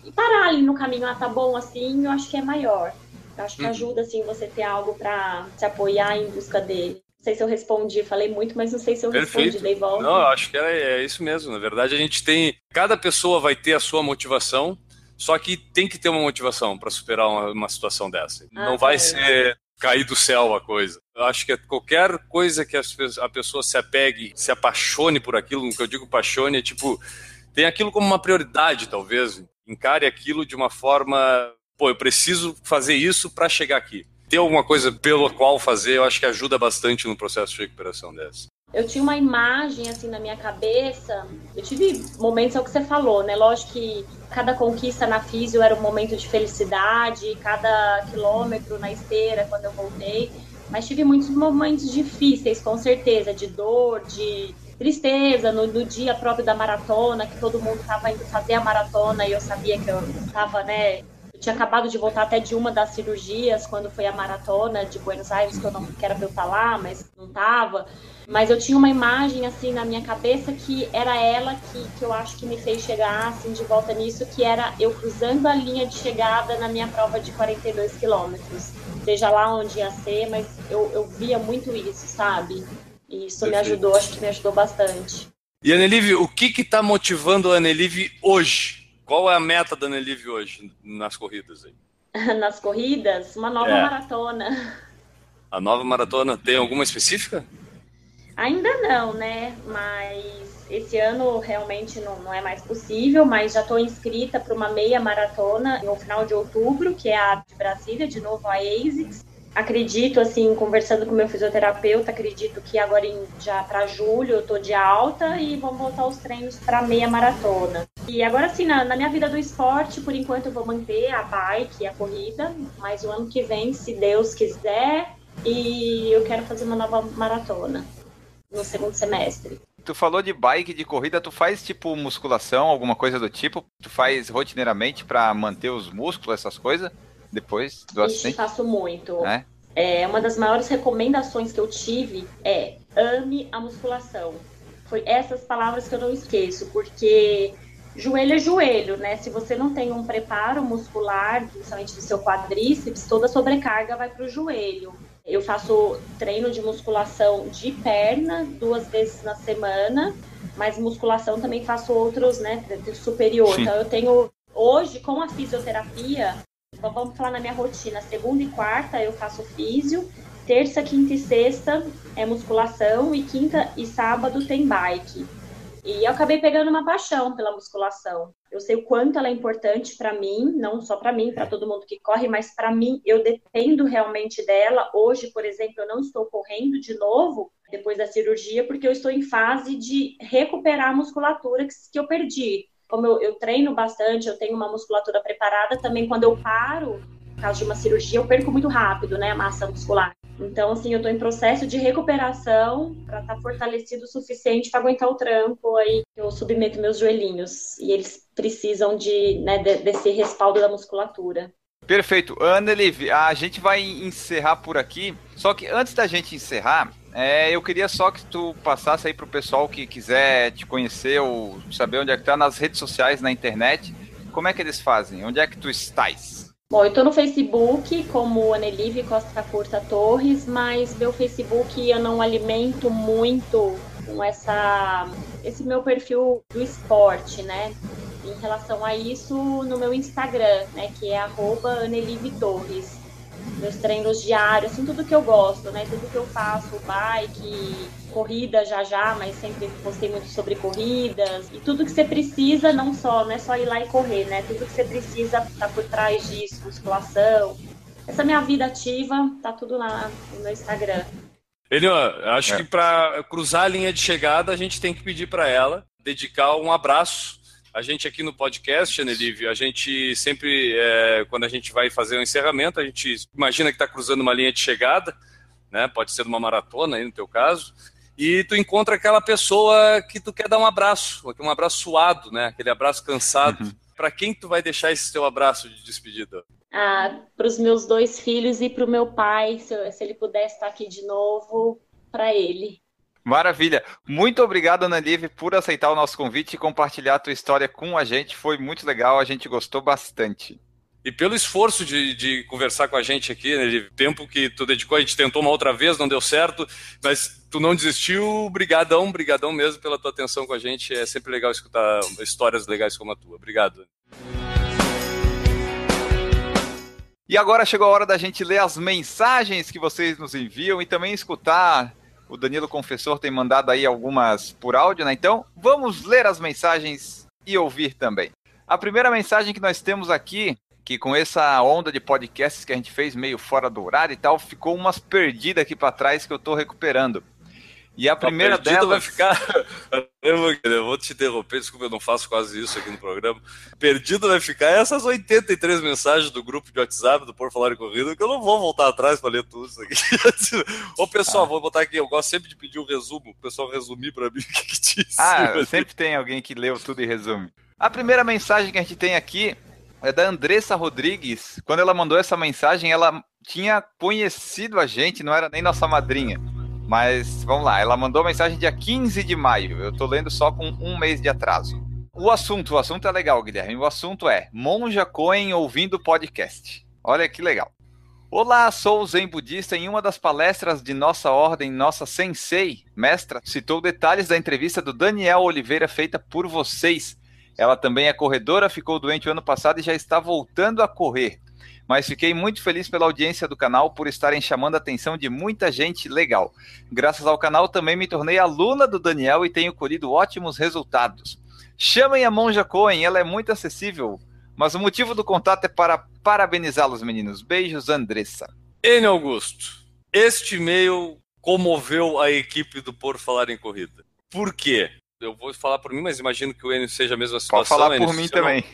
e, parar ali no caminho, ah, tá bom assim, eu acho que é maior. Acho que ajuda, assim, você ter algo para se apoiar em busca dele. Não sei se eu respondi, falei muito, mas não sei se eu Perfeito. respondi, dei volta. Não, eu acho que é, é isso mesmo. Na verdade, a gente tem. Cada pessoa vai ter a sua motivação, só que tem que ter uma motivação para superar uma, uma situação dessa. Ah, não vai tá. ser cair do céu a coisa. Eu acho que qualquer coisa que a pessoa se apegue, se apaixone por aquilo, o que eu digo paixone é tipo, tem aquilo como uma prioridade, talvez. Encare aquilo de uma forma, pô, eu preciso fazer isso para chegar aqui. Ter alguma coisa pelo qual fazer, eu acho que ajuda bastante no processo de recuperação dessa. Eu tinha uma imagem assim na minha cabeça. Eu tive momentos, é o que você falou, né? Lógico que cada conquista na físio era um momento de felicidade, cada quilômetro na esteira quando eu voltei. Mas tive muitos momentos difíceis, com certeza, de dor, de tristeza no, no dia próprio da maratona, que todo mundo estava indo fazer a maratona e eu sabia que eu estava, né? Tinha acabado de voltar até de uma das cirurgias quando foi a maratona de Buenos Aires, que eu não que era pra eu estar lá, mas não tava. Mas eu tinha uma imagem assim na minha cabeça que era ela que, que eu acho que me fez chegar assim de volta nisso, que era eu cruzando a linha de chegada na minha prova de 42 quilômetros. Seja lá onde ia ser, mas eu, eu via muito isso, sabe? E isso me Perfeito. ajudou, acho que me ajudou bastante. E Anelive, o que está motivando a Anelive hoje? Qual é a meta da Anelive hoje nas corridas aí? Nas corridas, uma nova É. maratona. A nova maratona tem alguma específica? Ainda não, né? Mas esse ano realmente não, não é mais possível, mas já estou inscrita para uma meia maratona no final de outubro, que é a de Brasília, de novo a ASICS. Acredito, assim, conversando com meu fisioterapeuta, acredito que agora em, já para julho eu tô de alta e vamos voltar os treinos para meia maratona. E agora, assim, na, na minha vida do esporte, por enquanto eu vou manter a bike e a corrida, mas o ano que vem, se Deus quiser, e eu quero fazer uma nova maratona no segundo semestre. Tu falou de bike, de corrida, tu faz tipo musculação, alguma coisa do tipo? Tu faz rotineiramente pra manter os músculos, essas coisas? Depois do Ixi, acidente? faço muito. É? É, uma das maiores recomendações que eu tive é ame a musculação. Foi essas palavras que eu não esqueço, porque joelho é joelho, né? Se você não tem um preparo muscular, principalmente do seu quadríceps, toda a sobrecarga vai para o joelho. Eu faço treino de musculação de perna duas vezes na semana, mas musculação também faço outros, né, superior. Sim. Então eu tenho hoje com a fisioterapia, então vamos falar na minha rotina, segunda e quarta eu faço físio, terça, quinta e sexta é musculação e quinta e sábado tem bike. E eu acabei pegando uma paixão pela musculação. Eu sei o quanto ela é importante para mim, não só para mim, para todo mundo que corre, mas para mim eu dependo realmente dela. Hoje, por exemplo, eu não estou correndo de novo depois da cirurgia porque eu estou em fase de recuperar a musculatura que, que eu perdi. Como eu, eu treino bastante, eu tenho uma musculatura preparada, também quando eu paro, no caso de uma cirurgia, eu perco muito rápido, né, a massa muscular. Então, assim, eu estou em processo de recuperação para estar fortalecido o suficiente para aguentar o trampo aí eu submeto meus joelhinhos. E eles precisam de, né, de- desse respaldo da musculatura. Perfeito. Annelive, a gente vai encerrar por aqui. Só que antes da gente encerrar, é, eu queria só que tu passasse aí pro pessoal que quiser te conhecer ou saber onde é que tá nas redes sociais, na internet. Como é que eles fazem? Onde é que tu estás? Bom, eu tô no Facebook como Anelive Costa Curta Torres, mas meu Facebook eu não alimento muito com essa esse meu perfil do esporte, né? Em relação a isso, no meu Instagram, né, que é arroba Anelive Torres. Meus treinos diários, assim, tudo que eu gosto, né? Tudo que eu faço, bike, corrida já já, mas sempre postei muito sobre corridas. E tudo que você precisa, não só, não é só ir lá e correr, né? Tudo que você precisa tá por trás disso, musculação. Essa minha vida ativa, tá tudo lá no meu Instagram. Ó, acho É. que para cruzar a linha de chegada, a gente tem que pedir para ela dedicar um abraço. A gente aqui no podcast, Anelívio, a gente sempre, é, quando a gente vai fazer o encerramento, a gente imagina que está cruzando uma linha de chegada, né? Pode ser numa maratona aí no teu caso, e tu encontra aquela pessoa que tu quer dar um abraço, um abraço suado, né? Aquele abraço cansado. Para quem tu vai deixar esse teu abraço de despedida? Ah, para os meus dois filhos e para o meu pai, se, eu- se ele pudesse estar aqui de novo, para ele. Maravilha. Muito obrigado, Annelive, por aceitar o nosso convite e compartilhar a tua história com a gente. Foi muito legal, a gente gostou bastante. e pelo esforço de, de conversar com a gente aqui, né, de tempo que tu dedicou, a gente tentou uma outra vez, não deu certo, mas tu não desistiu, brigadão, brigadão mesmo pela tua atenção com a gente, é sempre legal escutar histórias legais como a tua. Obrigado. E agora chegou a hora da gente ler as mensagens que vocês nos enviam e também escutar. O Danilo Confessor tem mandado aí algumas por áudio, né? Então, vamos ler as mensagens e ouvir também. A primeira mensagem que nós temos aqui que com essa onda de podcasts que a gente fez meio fora do horário e tal, ficou umas perdidas aqui para trás que eu tô recuperando. E a primeira dela vai ficar. Eu vou, eu vou te interromper, desculpa, eu não faço quase isso aqui no programa. Perdido vai ficar essas 83 mensagens do grupo de WhatsApp do Por Falar em Corrida, que eu não vou voltar atrás para ler tudo isso aqui. Ô, pessoal, ah. vou botar aqui, eu gosto sempre de pedir um resumo, o pessoal resumir para mim o que, que disse. Ah, sempre tem alguém que leu tudo e resume. A primeira mensagem que a gente tem aqui é da Andressa Rodrigues. Quando ela mandou essa mensagem, ela tinha conhecido a gente, não era nem nossa madrinha. Mas vamos lá, ela mandou mensagem dia 15 de maio. Eu tô lendo só com um mês de atraso. O assunto, o assunto é legal, Guilherme. O assunto é Monja Coen ouvindo podcast. Olha que legal. Olá, sou o Zen Budista. Em uma das palestras de nossa ordem, nossa Sensei, mestra, citou detalhes da entrevista do Daniel Oliveira feita por vocês ela também é corredora, ficou doente o ano passado e já está voltando a correr. Mas fiquei muito feliz pela audiência do canal por estarem chamando a atenção de muita gente legal. Graças ao canal também me tornei aluna do Daniel e tenho colhido ótimos resultados. Chamem a Monja Cohen, ela é muito acessível. Mas o motivo do contato é para parabenizá-los, meninos. Beijos, Andressa. N. Augusto, este e-mail comoveu a equipe do Por Falar em Corrida. Por quê? Eu vou falar por mim, mas imagino que o Enio seja a mesma situação. Pode falar por mim também.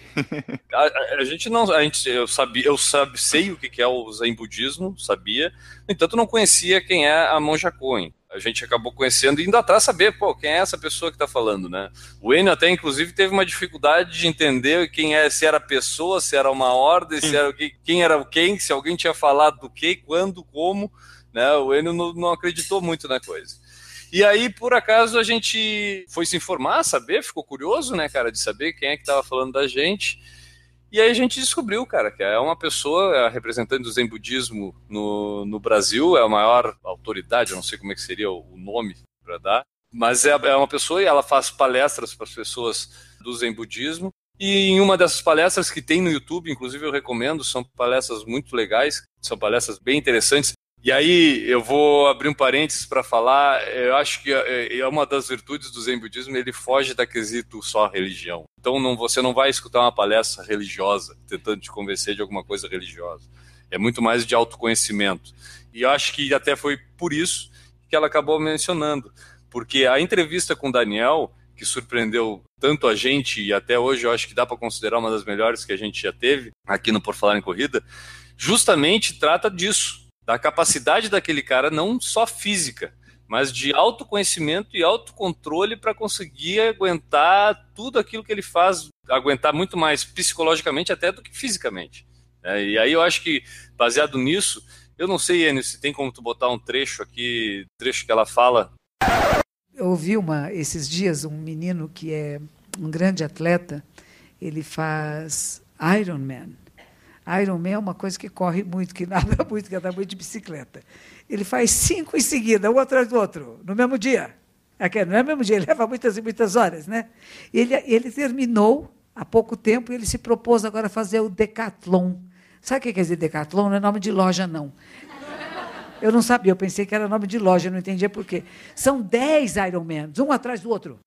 Não, a, a, gente não, a gente, eu sabia, eu sabe, sei o que é o Zen budismo, sabia. No entanto, não conhecia quem é a Monja Coen. A gente acabou conhecendo e indo atrás saber, pô, quem é essa pessoa que está falando, né? O Enio até, inclusive, teve uma dificuldade de entender quem é, se era pessoa, se era uma ordem, se era quem era o quem, se alguém tinha falado do que, quando, como, né? O Enio não, não acreditou muito na coisa. E aí, por acaso, a gente foi se informar, saber, ficou curioso, né, cara, de saber quem é que estava falando da gente. E aí a gente descobriu, cara, que é uma pessoa, é representante do Zen Budismo no, no Brasil, é a maior autoridade, eu não sei como é que seria o nome para dar, mas é, é uma pessoa e ela faz palestras para as pessoas do Zen Budismo. E em uma dessas palestras que tem no YouTube, inclusive eu recomendo, são palestras muito legais, são palestras bem interessantes. E aí eu vou abrir um parênteses para falar, eu acho que é, é uma das virtudes do Zen Budismo, ele foge da quesito só religião. Então não, você não vai escutar uma palestra religiosa tentando te convencer de alguma coisa religiosa. É muito mais de autoconhecimento. E eu acho que até foi por isso que ela acabou mencionando, porque a entrevista com Daniel, que surpreendeu tanto a gente e até hoje eu acho que dá para considerar uma das melhores que a gente já teve aqui no Por Falar em Corrida, justamente trata disso da capacidade daquele cara, não só física, mas de autoconhecimento e autocontrole para conseguir aguentar tudo aquilo que ele faz, aguentar muito mais psicologicamente até do que fisicamente. É, e aí eu acho que, baseado nisso, eu não sei, Enio, se tem como tu botar um trecho aqui, trecho que ela fala. Eu ouvi uma, esses dias um menino que é um grande atleta, ele faz Ironman. Ironman é uma coisa que corre muito, que nada muito, que anda muito de bicicleta. Ele faz cinco em seguida, um atrás do outro, no mesmo dia. É não é mesmo dia, ele leva muitas e muitas horas, né? Ele, ele terminou há pouco tempo e ele se propôs agora fazer o Decathlon. Sabe o que quer dizer Decathlon? Não é nome de loja, não. Eu não sabia, eu pensei que era nome de loja, não entendia por quê. São dez Ironmans, um atrás do outro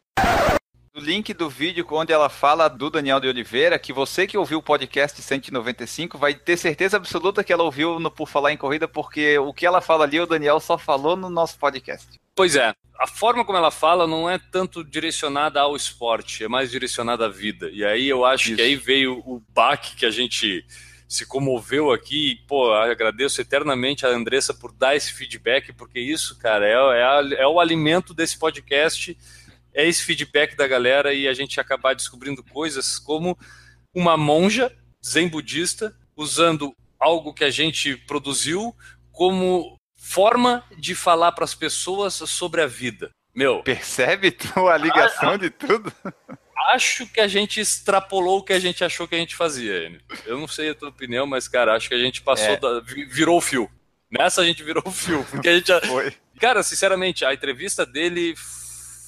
link do vídeo onde ela fala do Daniel de Oliveira, que você que ouviu o podcast 195 vai ter certeza absoluta que ela ouviu no Por Falar em Corrida, porque o que ela fala ali, o Daniel só falou no nosso podcast. Pois é, a forma como ela fala não é tanto direcionada ao esporte, é mais direcionada à vida. E aí eu acho Isso. que aí veio o baque que a gente se comoveu aqui. Pô, agradeço eternamente a Andressa por dar esse feedback, porque isso, cara, é, é, é o alimento desse podcast é esse feedback da galera e a gente acabar descobrindo coisas como uma monja zen budista usando algo que a gente produziu como forma de falar para as pessoas sobre a vida. Meu, percebe tu a ligação a, a, de tudo? acho que a gente extrapolou o que a gente achou que a gente fazia, Enio. Eu não sei a tua opinião, mas, cara, acho que a gente passou, É. da- vi- virou o fio. Nessa a gente virou o fio. Porque a gente já-. Cara, sinceramente, a entrevista dele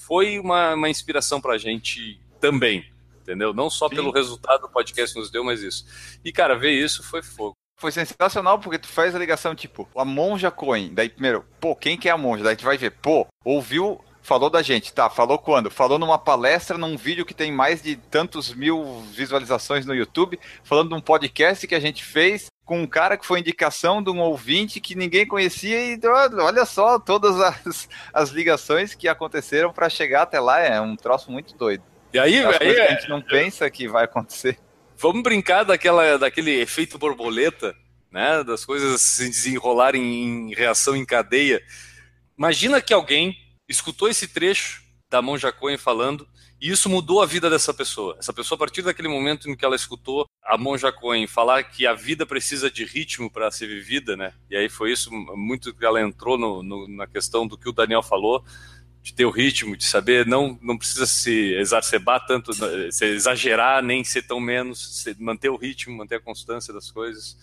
foi uma, uma inspiração pra gente também, entendeu? Não só Sim. pelo resultado do podcast nos deu, mas isso. E, cara, ver isso foi fogo. Foi sensacional porque tu faz a ligação, tipo, a Monja Coin. Daí, primeiro, pô, quem que é a Monja? Daí tu vai ver, pô, ouviu, falou da gente. Tá, falou quando? Falou numa palestra, num vídeo que tem mais de tantos mil visualizações no YouTube, falando de um podcast que a gente fez com um cara que foi indicação de um ouvinte que ninguém conhecia e olha só todas as, as ligações que aconteceram para chegar até lá. É um troço muito doido. E aí, As aí a é, gente não pensa que vai acontecer. vamos brincar daquela, daquele efeito borboleta, né? Das coisas se desenrolarem em reação em cadeia. Imagina que alguém escutou esse trecho da Monja Coen falando e isso mudou a vida dessa pessoa. Essa pessoa, a partir daquele momento em que ela escutou a Monja Coen falar que a vida precisa de ritmo para ser vivida, né? E aí foi isso muito que ela entrou no- no- na questão do que o Daniel falou, de ter o ritmo, de saber, não, não precisa se exacerbar tanto, se exagerar, nem ser tão menos, manter o ritmo, manter a constância das coisas.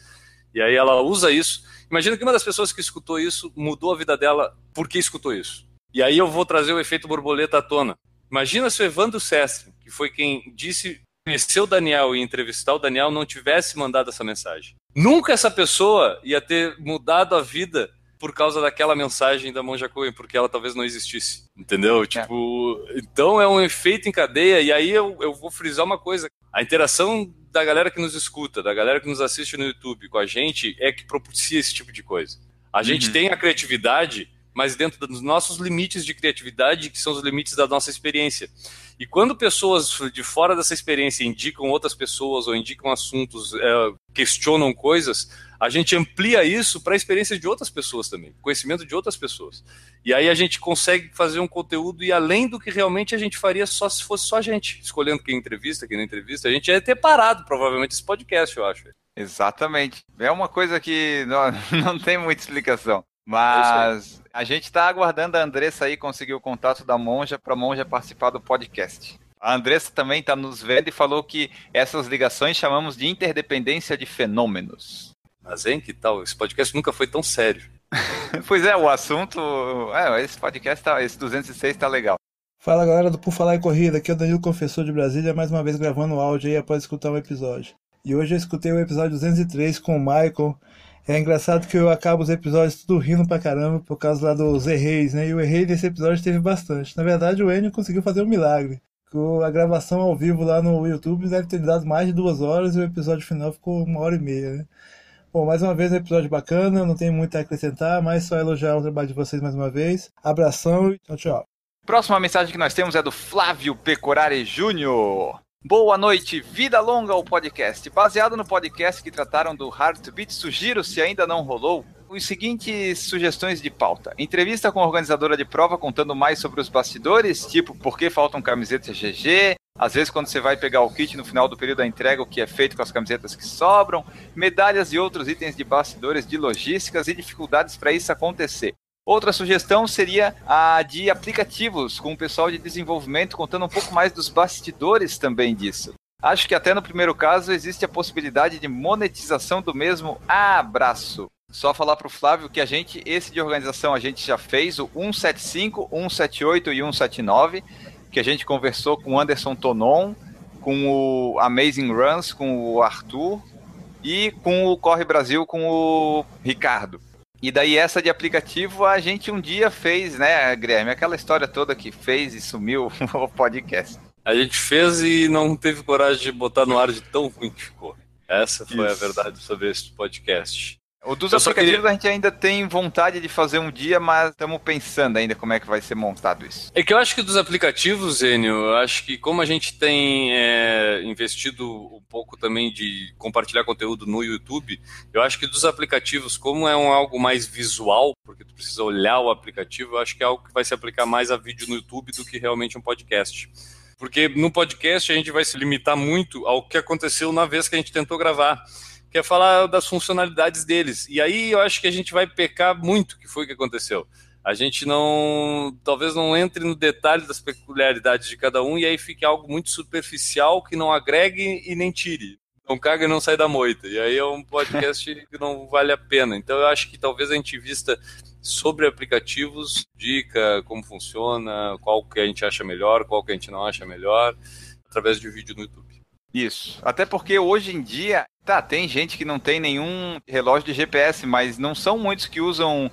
E aí ela usa isso. Imagina que uma das pessoas que escutou isso mudou a vida dela porque escutou isso. E aí eu vou trazer o efeito borboleta à tona. Imagina se o Evandro Sestre, que foi quem disse conhecer o Daniel e entrevistar o Daniel, não tivesse mandado essa mensagem. Nunca essa pessoa ia ter mudado a vida por causa daquela mensagem da Monja Coen, porque ela talvez não existisse. Entendeu? Tipo, então é um efeito em cadeia, e aí eu, eu vou frisar uma coisa. A interação da galera que nos escuta, da galera que nos assiste no YouTube com a gente, é que propicia esse tipo de coisa. A gente Uhum. tem a criatividade, mas dentro dos nossos limites de criatividade, que são os limites da nossa experiência. E quando pessoas de fora dessa experiência indicam outras pessoas ou indicam assuntos, é, questionam coisas, a gente amplia isso para a experiência de outras pessoas também, conhecimento de outras pessoas. E aí a gente consegue fazer um conteúdo e além do que realmente a gente faria só se fosse só a gente, escolhendo quem entrevista, quem não entrevista, a gente ia ter parado provavelmente esse podcast, eu acho. Exatamente. É uma coisa que não, não tem muita explicação. É Mas a gente está aguardando a Andressa aí conseguir o contato da Monja para a Monja participar do podcast. A Andressa também está nos vendo e falou que essas ligações chamamos de interdependência de fenômenos. Mas, hein, que tal? Esse podcast nunca foi tão sério. Pois é, o assunto. É, esse podcast, tá, esse 206 tá legal. Fala galera do Por Falar em Corrida, aqui é o Danilo Confessor de Brasília, mais uma vez gravando áudio aí após escutar um episódio. E hoje eu escutei o episódio 203 com o Michael. É engraçado que eu acabo os episódios tudo rindo pra caramba por causa lá dos erreis, né? E o errei nesse episódio teve bastante. Na verdade, o Enio conseguiu fazer um milagre. A gravação ao vivo lá no YouTube deve ter dado mais de duas horas e o episódio final ficou uma hora e meia, né? Bom, mais uma vez um episódio bacana, não tem muito a acrescentar, mas só elogiar o trabalho de vocês mais uma vez. Abração e tchau, tchau. Próxima mensagem que nós temos é do Flávio Pecorari Júnior. Boa noite, vida longa ao podcast. Baseado no podcast que trataram do Hard to Beat, sugiro, se ainda não rolou, os seguintes sugestões de pauta. Entrevista com a organizadora de prova contando mais sobre os bastidores, tipo por que faltam camisetas GG, às vezes quando você vai pegar o kit no final do período da entrega, o que é feito com as camisetas que sobram, medalhas e outros itens de bastidores de logísticas e dificuldades para isso acontecer. Outra sugestão seria a de aplicativos, com o pessoal de desenvolvimento contando um pouco mais dos bastidores também disso. Acho que até no primeiro caso existe a possibilidade de monetização do mesmo abraço. Só falar para o Flávio que a gente, esse de organização, a gente já fez o 175, 178 e 179, que a gente conversou com o Anderson Tonon, com o Amazing Runs, com o Arthur e com o Corre Brasil, com o Ricardo. E daí essa de aplicativo a gente um dia fez, né, Guilherme? Aquela história toda que fez e sumiu o podcast. A gente fez e não teve coragem de botar no ar de tão ruim que ficou. Essa foi Isso. a verdade sobre esse podcast. O dos Eu aplicativos queria- a gente ainda tem vontade de fazer um dia, mas estamos pensando ainda como é que vai ser montado isso. É que eu acho que dos aplicativos, Enio, eu acho que como a gente tem é, investido um pouco também de compartilhar conteúdo no YouTube, eu acho que dos aplicativos, como é um algo mais visual, porque tu precisa olhar o aplicativo, eu acho que é algo que vai se aplicar mais a vídeo no YouTube do que realmente um podcast. Porque no podcast a gente vai se limitar muito ao que aconteceu na vez que a gente tentou gravar, que é falar das funcionalidades deles. E aí eu acho que a gente vai pecar muito, que foi o que aconteceu. A gente não, talvez não entre no detalhe das peculiaridades de cada um e aí fique algo muito superficial que não agregue e nem tire. Não caga e não sai da moita. E aí é um podcast que não vale a pena. Então eu acho que talvez a gente vista sobre aplicativos, dica, como funciona, qual que a gente acha melhor, qual que a gente não acha melhor, através de vídeo no YouTube. Isso. Até porque hoje em dia, tá, tem gente que não tem nenhum relógio de GPS, mas não são muitos que usam.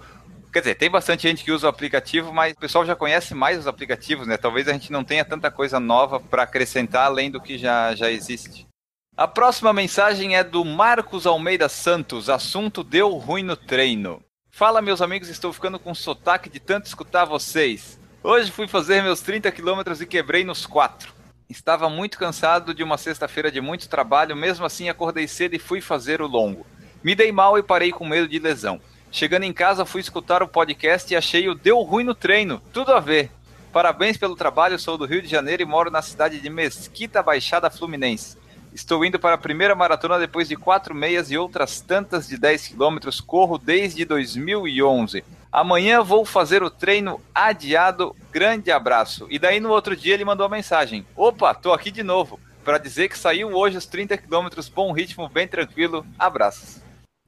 Quer dizer, tem bastante gente que usa o aplicativo, mas o pessoal já conhece mais os aplicativos, né? Talvez a gente não tenha tanta coisa nova para acrescentar além do que já, já existe. A próxima mensagem é do Marcos Almeida Santos. Assunto deu ruim no treino. Fala, meus amigos, estou ficando com sotaque de tanto escutar vocês. Hoje fui fazer meus 30 quilômetros e quebrei nos quatro. Estava muito cansado de uma sexta-feira de muito trabalho, mesmo assim acordei cedo e fui fazer o longo. Me dei mal e parei com medo de lesão. Chegando em casa, fui escutar o podcast e achei o Deu Ruim no Treino. Tudo a ver. Parabéns pelo trabalho, sou do Rio de Janeiro e moro na cidade de Mesquita, Baixada Fluminense. Estou indo para a primeira maratona depois de quatro meias e outras tantas de 10 quilômetros. Corro desde 2011. Amanhã vou fazer o treino adiado. Grande abraço. E daí no outro dia ele mandou a mensagem: Opa, tô aqui de novo. Para dizer que saiu hoje os 30 quilômetros, bom ritmo, bem tranquilo. Abraços.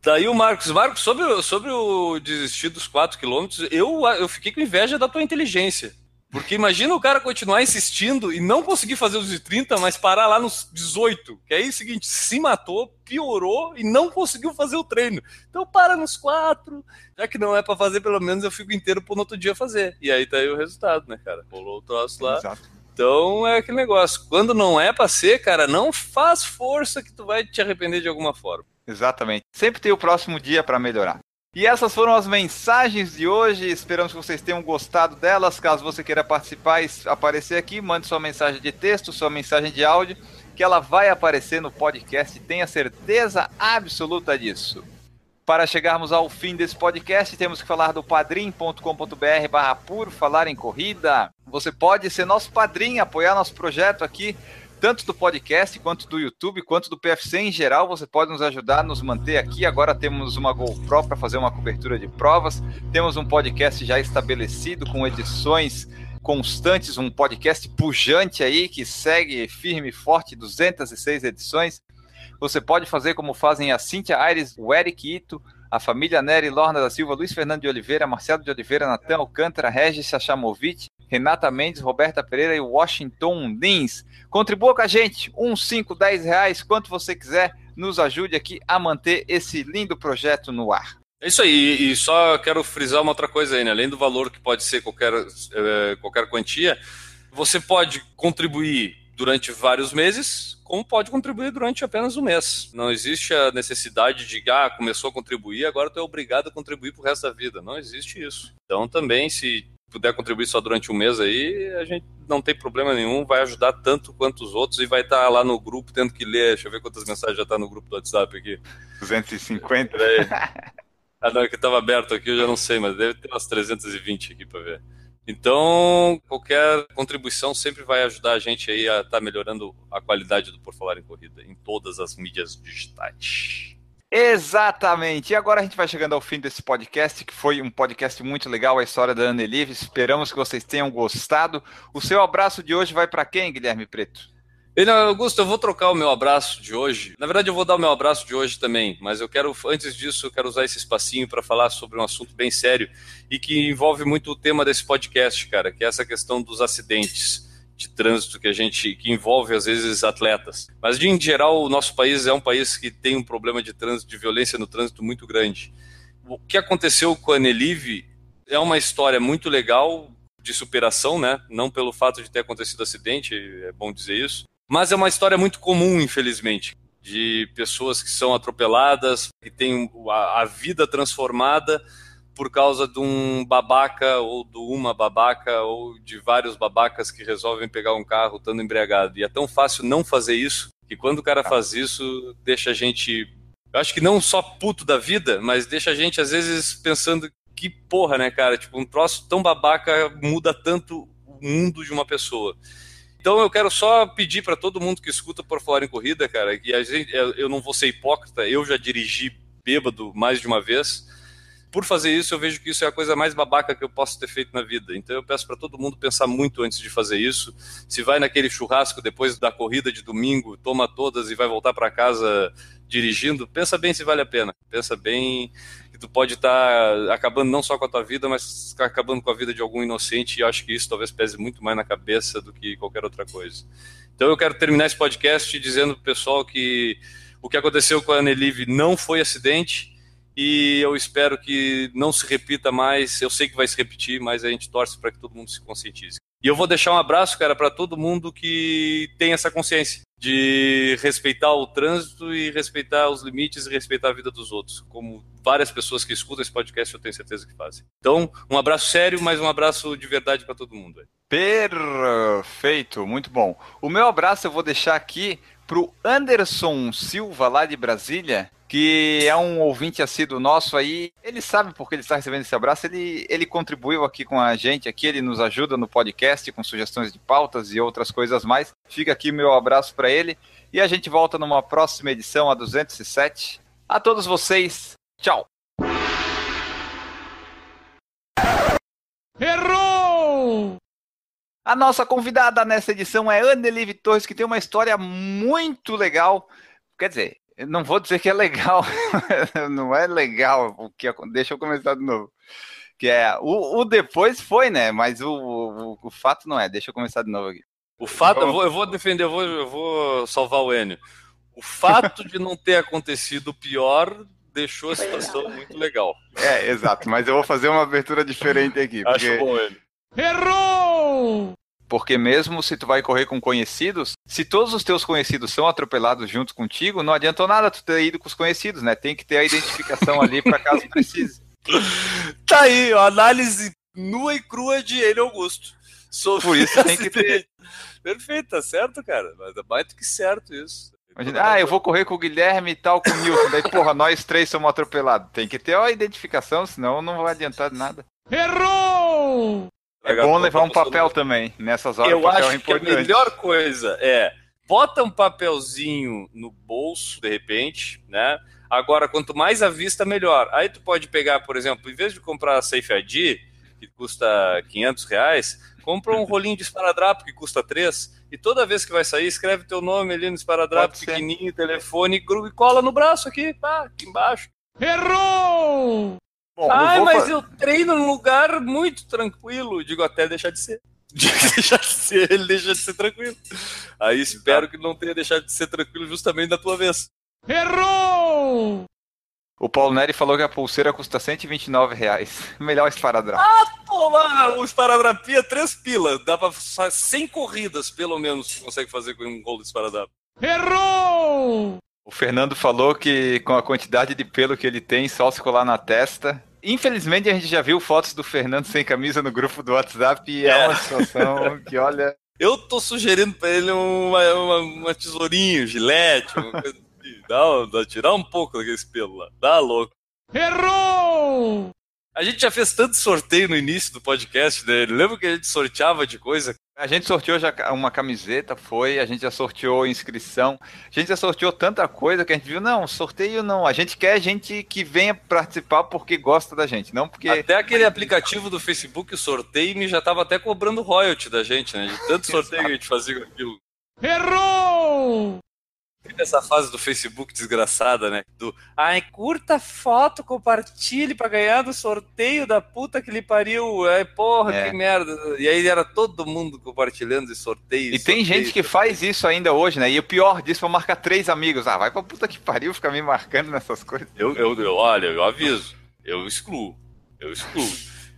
Daí o Marcos, Marcos, sobre, sobre o desistir dos 4 quilômetros, eu, eu fiquei com inveja da tua inteligência. Porque imagina o cara continuar insistindo e não conseguir fazer os de 30, mas parar lá nos 18. Que aí é o seguinte, se matou, piorou e não conseguiu fazer o treino. Então para nos 4. Já que não é para fazer, pelo menos eu fico inteiro pro outro dia fazer. E aí tá aí o resultado, né, cara? Rolou o troço lá. Exato. Então é aquele negócio. Quando não é pra ser, cara, não faz força que tu vai te arrepender de alguma forma. Exatamente. Sempre tem o próximo dia para melhorar. E essas foram as mensagens de hoje. Esperamos que vocês tenham gostado delas. Caso você queira participar e aparecer aqui, mande sua mensagem de texto, sua mensagem de áudio, que ela vai aparecer no podcast. Tenha certeza absoluta disso. Para chegarmos ao fim desse podcast, temos que falar do padrim.com.br barra por falar em corrida. Você pode ser nosso padrinho, apoiar nosso projeto aqui tanto do podcast, quanto do YouTube, quanto do PFC em geral. Você pode nos ajudar nos manter aqui. Agora temos uma GoPro para fazer uma cobertura de provas. Temos um podcast já estabelecido com edições constantes, um podcast pujante aí que segue firme e forte, 206 edições. Você pode fazer como fazem a Cíntia Aires, o Eric Ito, a família Nery, Lorna da Silva, Luiz Fernando de Oliveira, Marcelo de Oliveira, Natan Alcântara, Regis Chachamovic, Renata Mendes, Roberta Pereira e Washington Lins. Contribua com a gente, um, cinco, dez reais, quanto você quiser, nos ajude aqui a manter esse lindo projeto no ar. É isso aí, e só quero frisar uma outra coisa aí, né? Além do valor que pode ser qualquer, é, qualquer quantia, você pode contribuir durante vários meses, como pode contribuir durante apenas um mês. Não existe a necessidade de, ah, começou a contribuir, agora tu é obrigado a contribuir pro resto da vida. Não existe isso. Então também, se puder contribuir só durante um mês aí, a gente não tem problema nenhum, vai ajudar tanto quanto os outros e vai estar tá lá no grupo tendo que ler. Deixa eu ver quantas mensagens já está no grupo do WhatsApp aqui. 250? ah, não, é que estava aberto aqui, eu já não sei, mas deve ter umas 320 aqui para ver. Então, qualquer contribuição sempre vai ajudar a gente aí a estar tá melhorando a qualidade do Por Falar em Corrida em todas as mídias digitais. Exatamente. E agora a gente vai chegando ao fim desse podcast, que foi um podcast muito legal, a história da Ana Elive. Esperamos que vocês tenham gostado. O seu abraço de hoje vai para quem, Guilherme Preto? Não, Augusto, eu vou trocar o meu abraço de hoje. Na verdade, eu vou dar o meu abraço de hoje também, mas eu quero, antes disso, eu quero usar esse espacinho para falar sobre um assunto bem sério e que envolve muito o tema desse podcast, cara, que é essa questão dos acidentes de trânsito que a gente que envolve às vezes atletas. Mas de em geral, o nosso país é um país que tem um problema de trânsito, de violência no trânsito muito grande. O que aconteceu com a Nelive é uma história muito legal de superação, né? Não pelo fato de ter acontecido acidente, é bom dizer isso, mas é uma história muito comum, infelizmente, de pessoas que são atropeladas, que têm a, a vida transformada por causa de um babaca ou de uma babaca ou de vários babacas que resolvem pegar um carro estando embriagado. E é tão fácil não fazer isso que quando o cara faz isso, deixa a gente. Eu acho que não só puto da vida, mas deixa a gente às vezes pensando que porra, né, cara? Tipo, um troço tão babaca muda tanto o mundo de uma pessoa. Então eu quero só pedir para todo mundo que escuta por falar em corrida, cara, que a gente, eu não vou ser hipócrita, eu já dirigi bêbado mais de uma vez por fazer isso, eu vejo que isso é a coisa mais babaca que eu posso ter feito na vida. Então eu peço para todo mundo pensar muito antes de fazer isso. Se vai naquele churrasco depois da corrida de domingo, toma todas e vai voltar para casa dirigindo, pensa bem se vale a pena. Pensa bem tu pode estar tá acabando não só com a tua vida, mas acabando com a vida de algum inocente, e acho que isso talvez pese muito mais na cabeça do que qualquer outra coisa. Então eu quero terminar esse podcast dizendo pro pessoal que o que aconteceu com a Anelive não foi acidente, e eu espero que não se repita mais. Eu sei que vai se repetir, mas a gente torce para que todo mundo se conscientize. E eu vou deixar um abraço, cara, para todo mundo que tem essa consciência de respeitar o trânsito e respeitar os limites e respeitar a vida dos outros, como várias pessoas que escutam esse podcast eu tenho certeza que fazem. Então, um abraço sério, mas um abraço de verdade para todo mundo. Perfeito, muito bom. O meu abraço eu vou deixar aqui pro Anderson Silva, lá de Brasília, que é um ouvinte assíduo nosso aí. Ele sabe porque ele está recebendo esse abraço. Ele, ele contribuiu aqui com a gente, aqui ele nos ajuda no podcast com sugestões de pautas e outras coisas mais. Fica aqui meu abraço para ele e a gente volta numa próxima edição, a 207. A todos vocês, tchau. Errou! A nossa convidada nessa edição é Anneli Torres, que tem uma história muito legal. Quer dizer, não vou dizer que é legal, não é legal, porque deixa eu começar de novo. Que é o, o depois foi, né? Mas o, o, o, fato não é. Deixa eu começar de novo aqui. O fato, eu vou, eu vou defender, eu vou, eu vou salvar o Enio. O fato de não ter acontecido pior deixou a situação muito legal. É, exato. Mas eu vou fazer uma abertura diferente aqui. Porque... Acho bom, Enio. Errou! Porque mesmo se tu vai correr com conhecidos, se todos os teus conhecidos são atropelados junto contigo, não adiantou nada tu ter ido com os conhecidos, né? Tem que ter a identificação ali para caso precise. Tá aí, a análise nua e crua de ele Augusto. Sobre Por isso tem que ter. Perfeito, tá certo, cara. Mas é mais do que certo isso. Imagina, ah, eu vou correr com o Guilherme e tal, com o Milton. Daí, porra, nós três somos atropelados. Tem que ter a identificação, senão não vai adiantar nada. Errou! É bom levar um papel também. Nessas horas, eu papel acho é importante. que a melhor coisa é bota um papelzinho no bolso, de repente, né? Agora, quanto mais à vista, melhor. Aí tu pode pegar, por exemplo, em vez de comprar a Safe ID, que custa 500 reais, compra um rolinho de esparadrapo que custa 3, e toda vez que vai sair, escreve teu nome ali no esparadrapo pequenininho, telefone, e cola no braço aqui, pá, aqui embaixo. Errou! Bom, ah, mas fazer... eu treino num lugar muito tranquilo. Digo, até deixar de ser. Digo, deixar de ser, ele deixa de ser tranquilo. Aí espero que não tenha deixado de ser tranquilo justamente na tua vez. Errou! O Paulo Neri falou que a pulseira custa 129 reais. Melhor esparadrapo. Ah, pô, mano, o esparadrapia é 3 pilas. Dá pra 100 corridas, pelo menos, que consegue fazer com um gol de esparadrapo. Errou! O Fernando falou que com a quantidade de pelo que ele tem, só se colar na testa. Infelizmente a gente já viu fotos do Fernando sem camisa no grupo do WhatsApp e é, é uma situação que, olha. Eu tô sugerindo pra ele uma, uma, uma tesourinho, gilete, uma coisa assim. Dá, dá, tirar um pouco daquele pelo lá. Dá louco. Errou! A gente já fez tanto sorteio no início do podcast, né? Lembra que a gente sorteava de coisa? A gente sorteou já uma camiseta, foi, a gente já sorteou inscrição, a gente já sorteou tanta coisa que a gente viu, não, sorteio não, a gente quer gente que venha participar porque gosta da gente, não porque... Até aquele aplicativo do Facebook, o sorteio, me já estava até cobrando royalty da gente, né, de tanto sorteio que a gente fazia com aquilo. Errou! Essa fase do Facebook desgraçada, né? Do ai, curta foto, compartilhe para ganhar do sorteio da puta que lhe pariu. Ai, porra, é. que merda. E aí era todo mundo compartilhando esse sorteio. E sorteio, tem gente que faz isso ainda hoje, né? E o pior disso é marcar três amigos. Ah, vai pra puta que pariu ficar me marcando nessas coisas. Eu, eu, eu olha, eu aviso. Eu excluo. Eu excluo.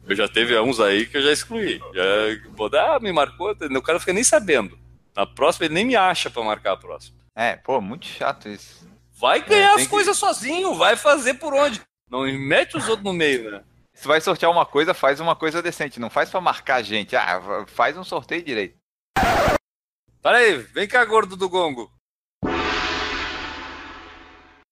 Eu já teve uns aí que eu já excluí. Já, ah, me marcou, o cara fica nem sabendo. Na próxima ele nem me acha para marcar a próxima. É, pô, muito chato isso. Vai ganhar é, as que... coisas sozinho, vai fazer por onde? Não mete os outros no meio, né? Se vai sortear uma coisa, faz uma coisa decente. Não faz pra marcar a gente. Ah, faz um sorteio direito. Para aí, vem cá, gordo do gongo.